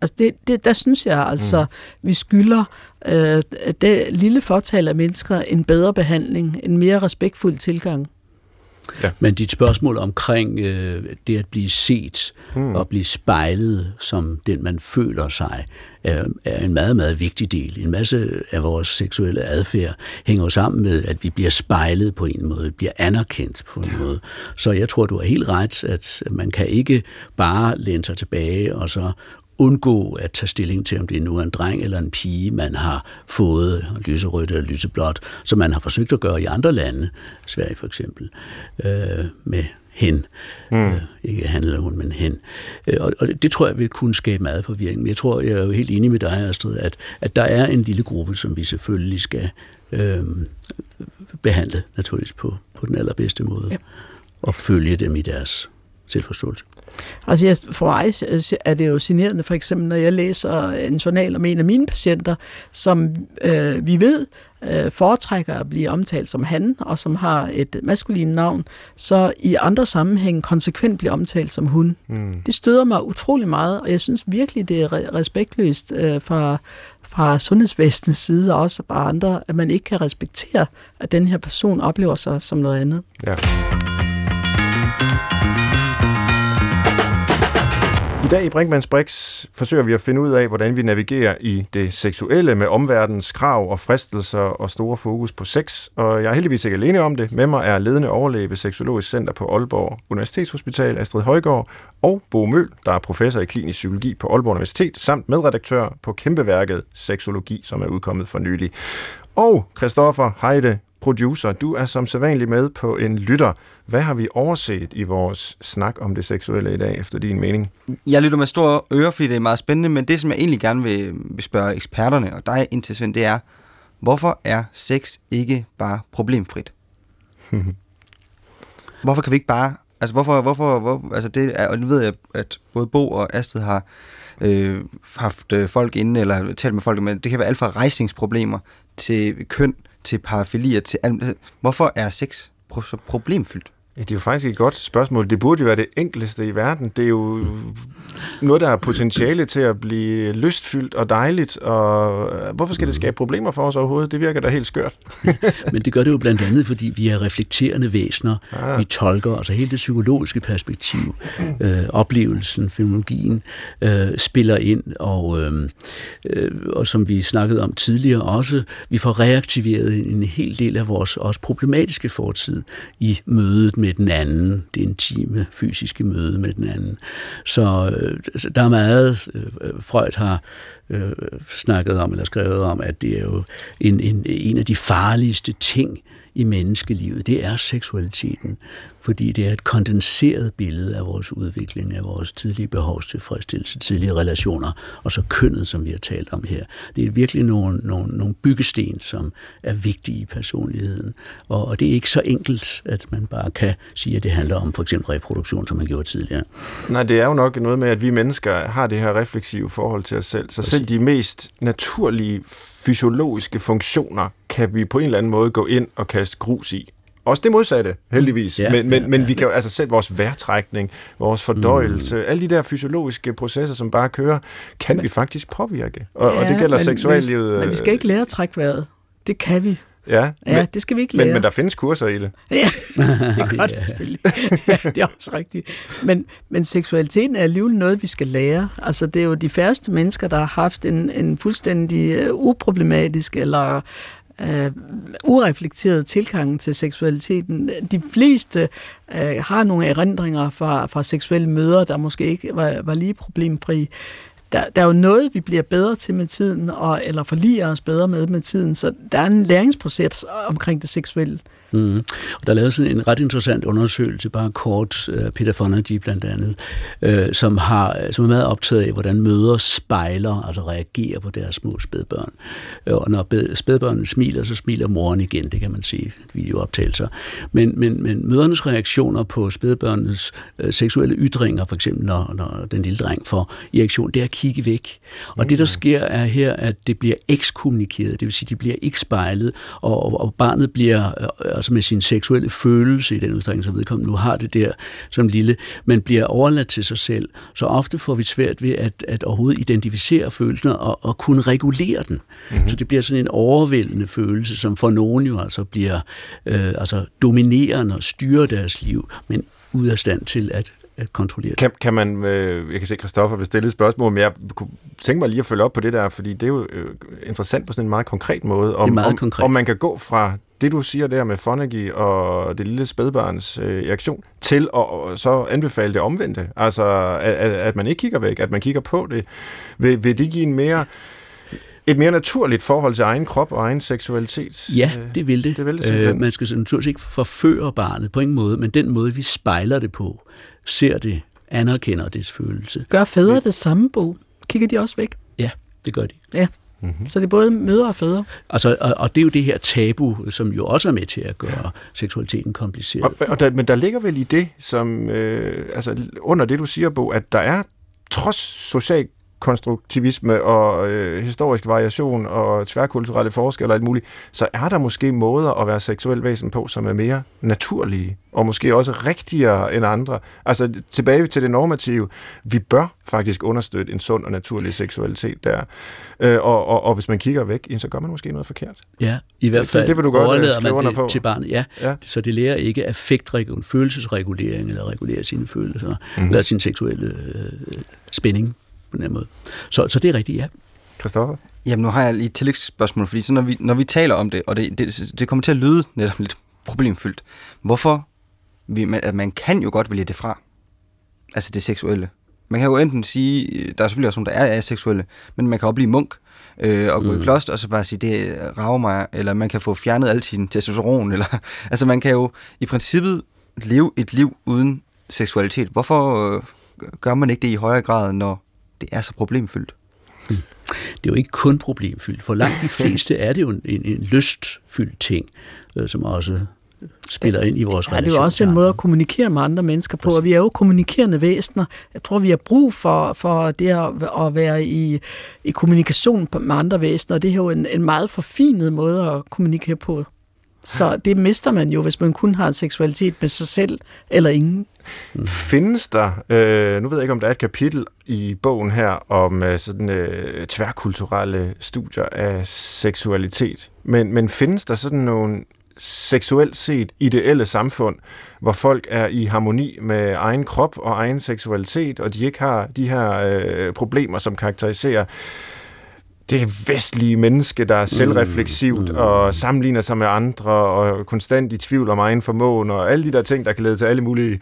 Altså det, det, der synes jeg altså, mm. vi skylder uh, det lille fortal af mennesker en bedre behandling, en mere respektfuld tilgang. Ja. Men dit spørgsmål omkring øh, det at blive set hmm. og blive spejlet som den, man føler sig, er, er en meget, meget vigtig del. En masse af vores seksuelle adfærd hænger sammen med, at vi bliver spejlet på en måde, bliver anerkendt på en ja. måde. Så jeg tror, du har helt ret, at man kan ikke bare læne sig tilbage og så undgå at tage stilling til, om det nu er en dreng eller en pige, man har fået lyserødt eller lyseblåt, som man har forsøgt at gøre i andre lande, Sverige for eksempel, øh, med hen. Mm. Øh, ikke han eller hun, men hen. Øh, og, og det tror jeg vil kunne skabe meget forvirring. Men jeg tror, jeg er jo helt enig med dig, Astrid, at, at der er en lille gruppe, som vi selvfølgelig skal øh, behandle naturligvis på, på den allerbedste måde. Ja. Og følge dem i deres selvforståelse. Altså jeg, for mig er det jo signerende, for eksempel når jeg læser en journal om en af mine patienter, som øh, vi ved øh, foretrækker at blive omtalt som han, og som har et maskulin navn, så i andre sammenhæng konsekvent bliver omtalt som hun. Mm. Det støder mig utrolig meget, og jeg synes virkelig, det er respektløst øh, fra, fra sundhedsvæsenets side, og også fra andre, at man ikke kan respektere, at den her person oplever sig som noget andet. Ja. I dag i Brinkmanns Brix forsøger vi at finde ud af, hvordan vi navigerer i det seksuelle med omverdens krav og fristelser og store fokus på sex. Og jeg er heldigvis ikke alene om det. Med mig er ledende overlæge ved Seksologisk Center på Aalborg Universitetshospital, Astrid Højgaard, og Bo Møl, der er professor i klinisk psykologi på Aalborg Universitet, samt medredaktør på kæmpeværket Seksologi, som er udkommet for nylig. Og Christoffer Heide producer, du er som sædvanligt med på en lytter. Hvad har vi overset i vores snak om det seksuelle i dag, efter din mening? Jeg lytter med store ører, fordi det er meget spændende, men det, som jeg egentlig gerne vil, vil spørge eksperterne og dig ind til, Svend, det er, hvorfor er sex ikke bare problemfrit? hvorfor kan vi ikke bare... Altså, hvorfor... hvorfor hvor, altså det er, og nu ved jeg, at både Bo og Astrid har øh, haft øh, folk inde, eller talt med folk, men det kan være alt fra rejsningsproblemer til køn, til parafilier, til Hvorfor er sex så problemfyldt? Ja, det er jo faktisk et godt spørgsmål. Det burde jo være det enkleste i verden. Det er jo noget, der har potentiale til at blive lystfyldt og dejligt, og hvorfor skal det skabe problemer for os overhovedet? Det virker da helt skørt. Men det gør det jo blandt andet, fordi vi er reflekterende væsener. Ah. Vi tolker, altså hele det psykologiske perspektiv, øh, oplevelsen, filmologien, øh, spiller ind, og, øh, øh, og som vi snakkede om tidligere også, vi får reaktiveret en hel del af vores også problematiske fortid i mødet med den anden, det intime, fysiske møde med den anden. Så øh, altså, der er meget, øh, Freud har øh, snakket om, eller skrevet om, at det er jo en, en, en af de farligste ting i menneskelivet, det er seksualiteten fordi det er et kondenseret billede af vores udvikling, af vores tidlige behovstilfredsstillelse, tidlige relationer, og så kønnet, som vi har talt om her. Det er virkelig nogle, nogle, nogle byggesten, som er vigtige i personligheden. Og, og det er ikke så enkelt, at man bare kan sige, at det handler om for eksempel reproduktion, som man gjorde tidligere. Nej, det er jo nok noget med, at vi mennesker har det her refleksive forhold til os selv. Så Præcis. selv de mest naturlige fysiologiske funktioner kan vi på en eller anden måde gå ind og kaste grus i. Også det modsatte, heldigvis. Ja, men men, ja, men vi kan jo altså selv vores vejrtrækning, vores fordøjelse, mm. alle de der fysiologiske processer, som bare kører, kan men, vi faktisk påvirke. Og, ja, og det gælder seksuallivet. Men vi skal ikke lære at trække vejret. Det kan vi. Ja, ja men, det skal vi ikke lære. Men, men der findes kurser i det. Ja, det gør det selvfølgelig. Ja, det er også rigtigt. Men, men seksualiteten er alligevel noget, vi skal lære. Altså, det er jo de færreste mennesker, der har haft en, en fuldstændig uh, uproblematisk eller øh, ureflekteret tilgang til seksualiteten. De fleste øh, har nogle erindringer fra, fra seksuelle møder, der måske ikke var, var lige problemfri. Der, der er jo noget, vi bliver bedre til med tiden, og, eller forliger os bedre med med tiden, så der er en læringsproces omkring det seksuelle. Mm. Og der er lavet sådan en ret interessant undersøgelse, bare kort, uh, Peter Fonagy blandt andet, uh, som, har, som er meget optaget af, hvordan møder spejler, altså reagerer på deres små spædbørn. Uh, og når spædbørnene smiler, så smiler moren igen, det kan man sige, videooptagelser. Men, men, men mødernes reaktioner på spædbørnenes uh, seksuelle ytringer, for eksempel når, når den lille dreng får erektion, det er at kigge væk. Og mm. det, der sker, er her, at det bliver ekskommunikeret, det vil sige, de bliver ikke spejlet, og, og, og barnet bliver altså med sin seksuelle følelse i den udstrækning, som vedkommende nu har det der som lille, men bliver overladt til sig selv. Så ofte får vi svært ved at, at overhovedet identificere følelsen og, og kunne regulere den. Mm-hmm. Så det bliver sådan en overvældende følelse, som for nogen jo altså bliver øh, altså dominerende og styrer deres liv, men ud af stand til at at kontrollere kan, kan man, øh, jeg kan se, Christoffer vil stille et spørgsmål, men jeg kunne tænke mig lige at følge op på det der, fordi det er jo øh, interessant på sådan en meget konkret måde, om, meget om, konkret. om man kan gå fra det, du siger der med Fonagy og det lille spædbarns øh, reaktion, til at og så anbefale det omvendte. Altså, at, at man ikke kigger væk, at man kigger på det. Vil, vil det give en mere et mere naturligt forhold til egen krop og egen seksualitet? Ja, det vil det. det, vil det øh, man skal naturligvis ikke forføre barnet på ingen måde, men den måde, vi spejler det på, ser det, anerkender dets følelse. Gør fædre det samme, Bo? Kigger de også væk? Ja, det gør de. Ja. Mm-hmm. Så det er både mødre og fædre. Altså, og, og det er jo det her tabu, som jo også er med til at gøre seksualiteten kompliceret. Og, og der, men der ligger vel i det, som øh, altså under det, du siger, Bo, at der er trods social konstruktivisme og øh, historisk variation og tværkulturelle forskelle og alt muligt, så er der måske måder at være seksuel væsen på, som er mere naturlige, og måske også rigtigere end andre. Altså tilbage til det normative. Vi bør faktisk understøtte en sund og naturlig seksualitet der. Øh, og, og, og hvis man kigger væk, så gør man måske noget forkert. Ja, i hvert fald det, det vil du godt man det på. til barnet. Ja, ja, så det lærer ikke affektregulering, følelsesregulering, eller regulere sine følelser, mm-hmm. eller sin seksuelle øh, spænding på den måde. Så, så det er rigtigt, ja. Christoffer? Jamen, nu har jeg lige et tillægsspørgsmål, fordi så når, vi, når vi taler om det, og det, det, det kommer til at lyde netop lidt problemfyldt, hvorfor vi, man, at man kan jo godt vælge det fra, altså det seksuelle. Man kan jo enten sige, der er selvfølgelig også nogen, der er aseksuelle, men man kan også blive munk, øh, og gå mm. i kloster, og så bare sige, det rager mig, eller man kan få fjernet al sin testosteron, eller, altså man kan jo i princippet leve et liv uden seksualitet. Hvorfor øh, gør man ikke det i højere grad, når det er så problemfyldt. Hmm. Det er jo ikke kun problemfyldt. For langt de fleste er det jo en, en lystfyldt ting, øh, som også spiller ind i vores relation. Ja, det er jo også en måde at kommunikere med andre mennesker på, og vi er jo kommunikerende væsener. Jeg tror, vi har brug for, for det at, at være i, i kommunikation med andre væsener, og det er jo en, en meget forfinet måde at kommunikere på. Så det mister man jo, hvis man kun har en seksualitet med sig selv eller ingen. Mm. Findes der, øh, nu ved jeg ikke om der er et kapitel i bogen her om øh, sådan øh, tværkulturelle studier af seksualitet, men, men findes der sådan nogle seksuelt set ideelle samfund, hvor folk er i harmoni med egen krop og egen seksualitet, og de ikke har de her øh, problemer, som karakteriserer det vestlige menneske, der er selvrefleksivt mm, mm. og sammenligner sig med andre og konstant i tvivl om egen formåen og alle de der ting, der kan lede til alle mulige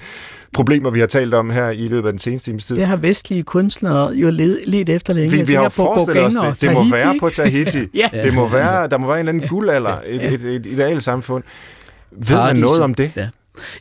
problemer, vi har talt om her i løbet af den seneste times tid. Det har vestlige kunstnere jo let efter længe. Vi, vi har jo forestillet os det. Det må være på Tahiti. ja. Det må være, der må være en eller anden guldalder, et, et, et, et idealt samfund. Ved man noget om det? Ja.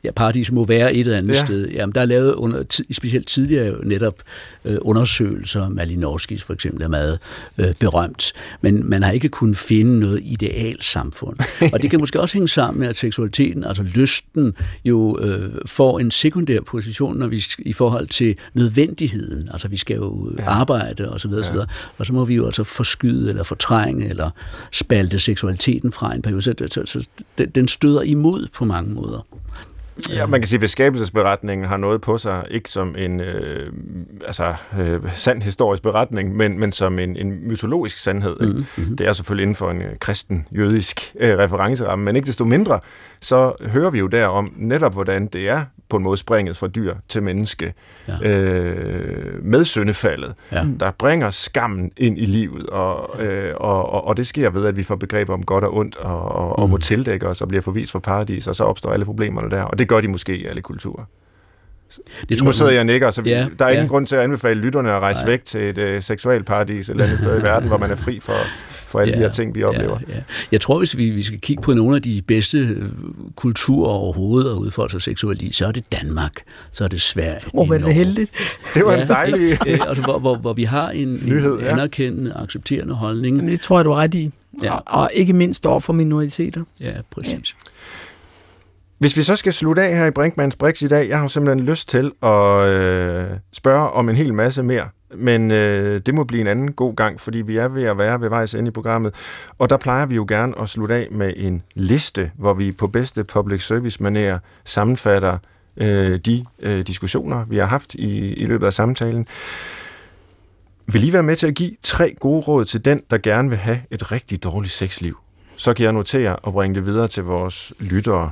Ja, paradis må være et eller andet ja. sted. Jamen, der er lavet under, specielt tidligere netop øh, undersøgelser. Malinowskis for eksempel er meget øh, berømt. Men man har ikke kunnet finde noget idealt samfund. Og det kan måske også hænge sammen med, at seksualiteten, altså lysten, jo øh, får en sekundær position når vi, i forhold til nødvendigheden. Altså vi skal jo ja. arbejde og så videre, ja. så videre. Og så må vi jo altså forskyde eller fortrænge eller spalte seksualiteten fra en periode. Så, så, så den støder imod på mange måder. Ja, man kan sige, at skabelsesberetningen har noget på sig, ikke som en øh, altså, øh, sand historisk beretning, men, men som en, en mytologisk sandhed. Mm-hmm. Det er selvfølgelig inden for en øh, kristen-jødisk øh, referenceramme, men ikke desto mindre, så hører vi jo der om netop, hvordan det er på en måde springet fra dyr til menneske ja. øh, med syndefaldet, ja. der bringer skammen ind i livet, og, øh, og, og, og det sker ved, at vi får begreber om godt og ondt, og, og, mm. og må tildække os og bliver forvist fra paradis, og så opstår alle problemerne der, og det gør de måske i alle kulturer. Det tror nu sidder jeg og nikker, så ja, der er ja. ingen grund til at anbefale lytterne at rejse Nej. væk til et uh, seksualparadis et eller andet sted i verden, hvor man er fri for, for alle ja, de her ting, vi oplever. Ja, ja. Jeg tror, hvis vi, vi skal kigge på nogle af de bedste øh, kulturer overhovedet og udfolde sig seksuelt i, så er det Danmark, så er det Sverige. Hvor var det heldigt. Det var ja, en dejlig... Ja, altså, hvor, hvor, hvor vi har en, Nyhed, en anerkendende, accepterende holdning. Men det tror jeg, du er ret i. Ja. Og, og ikke mindst over for minoriteter. Ja, præcis. Ja. Hvis vi så skal slutte af her i Brinkmanns Brix i dag, jeg har simpelthen lyst til at øh, spørge om en hel masse mere. Men øh, det må blive en anden god gang, fordi vi er ved at være ved vejs ende i programmet. Og der plejer vi jo gerne at slutte af med en liste, hvor vi på bedste public service manér sammenfatter øh, de øh, diskussioner, vi har haft i, i løbet af samtalen. Vil I være med til at give tre gode råd til den, der gerne vil have et rigtig dårligt sexliv? Så kan jeg notere og bringe det videre til vores lyttere.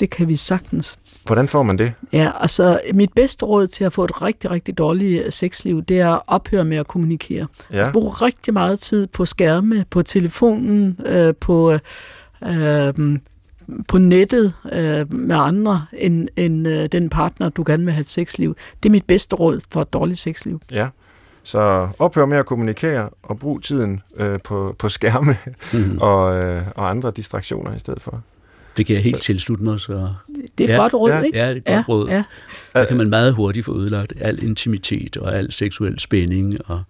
Det kan vi sagtens. Hvordan får man det? Ja, altså mit bedste råd til at få et rigtig, rigtig dårligt sexliv, det er at ophøre med at kommunikere. Ja. Altså, bruge rigtig meget tid på skærme, på telefonen, øh, på, øh, på nettet øh, med andre end, end øh, den partner, du gerne vil have et sexliv. Det er mit bedste råd for et dårligt sexliv. Ja. Så ophør med at kommunikere og brug tiden øh, på, på skærme mm. og, øh, og andre distraktioner i stedet for. Det kan jeg helt tilslutte mig. Så. Det er et ja, godt råd, ja, ikke? Ja, det er et godt ja, råd. Ja. Der kan man meget hurtigt få ødelagt al intimitet og al seksuel spænding og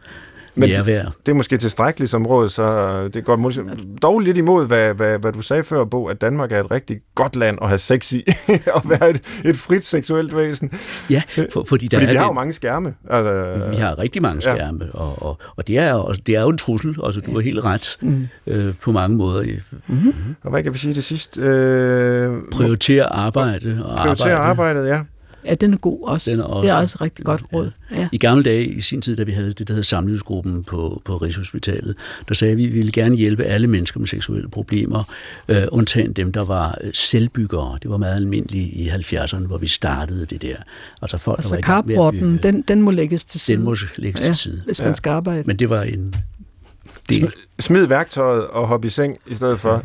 men det, det er måske tilstrækkeligt som råd, så det går måske dog lidt imod, hvad, hvad, hvad du sagde før, Bo, at Danmark er et rigtig godt land at have sex i, og være et, et frit seksuelt væsen. Ja, for, fordi der fordi er vi har det, jo mange skærme. Altså, vi har rigtig mange skærme, ja. og, og, og det, er, og det er jo en trussel, altså du har helt ret mm. øh, på mange måder. Mm-hmm. Og hvad kan vi sige det sidste? Øh, prioritere arbejde. Og prioritere arbejde. arbejdet, ja. Ja, den er god også. Den er også det er også rigtig godt råd. Ja. I gamle dage, i sin tid, da vi havde det, der hed samlingsgruppen på, på Rigshospitalet, der sagde vi, at vi ville gerne hjælpe alle mennesker med seksuelle problemer, øh, undtagen dem, der var øh, selvbyggere. Det var meget almindeligt i 70'erne, hvor vi startede det der. Altså, folk, altså der var den, den, den må lægges til side. Den må lægges ja, til side. Hvis man ja. skal arbejde. Men det var en del. Smid værktøjet og hoppe i seng i stedet for.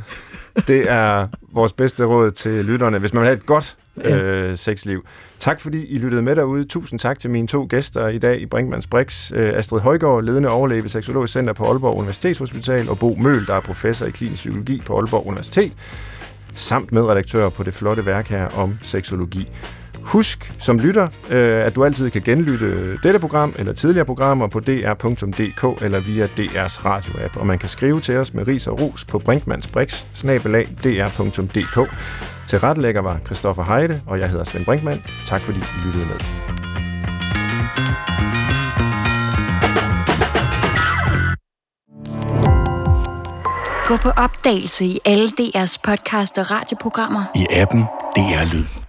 Det er vores bedste råd til lytterne, hvis man vil have et godt øh, sexliv. Tak fordi I lyttede med derude. Tusind tak til mine to gæster i dag i Brinkmanns Brix. Øh, Astrid Højgaard, ledende overlæge ved Seksologisk Center på Aalborg Universitetshospital, og Bo Møl, der er professor i klinisk psykologi på Aalborg Universitet, samt medredaktør på det flotte værk her om seksologi. Husk som lytter, øh, at du altid kan genlytte dette program eller tidligere programmer på dr.dk eller via DR's radio-app, og man kan skrive til os med ris og ros på brinkmannsbrix, dr.dk. Til rettelægger var Christoffer Heide, og jeg hedder Svend Brinkmann. Tak fordi I lyttede med. Gå på opdagelse i alle DR's podcast og radioprogrammer. I appen DR Lyd.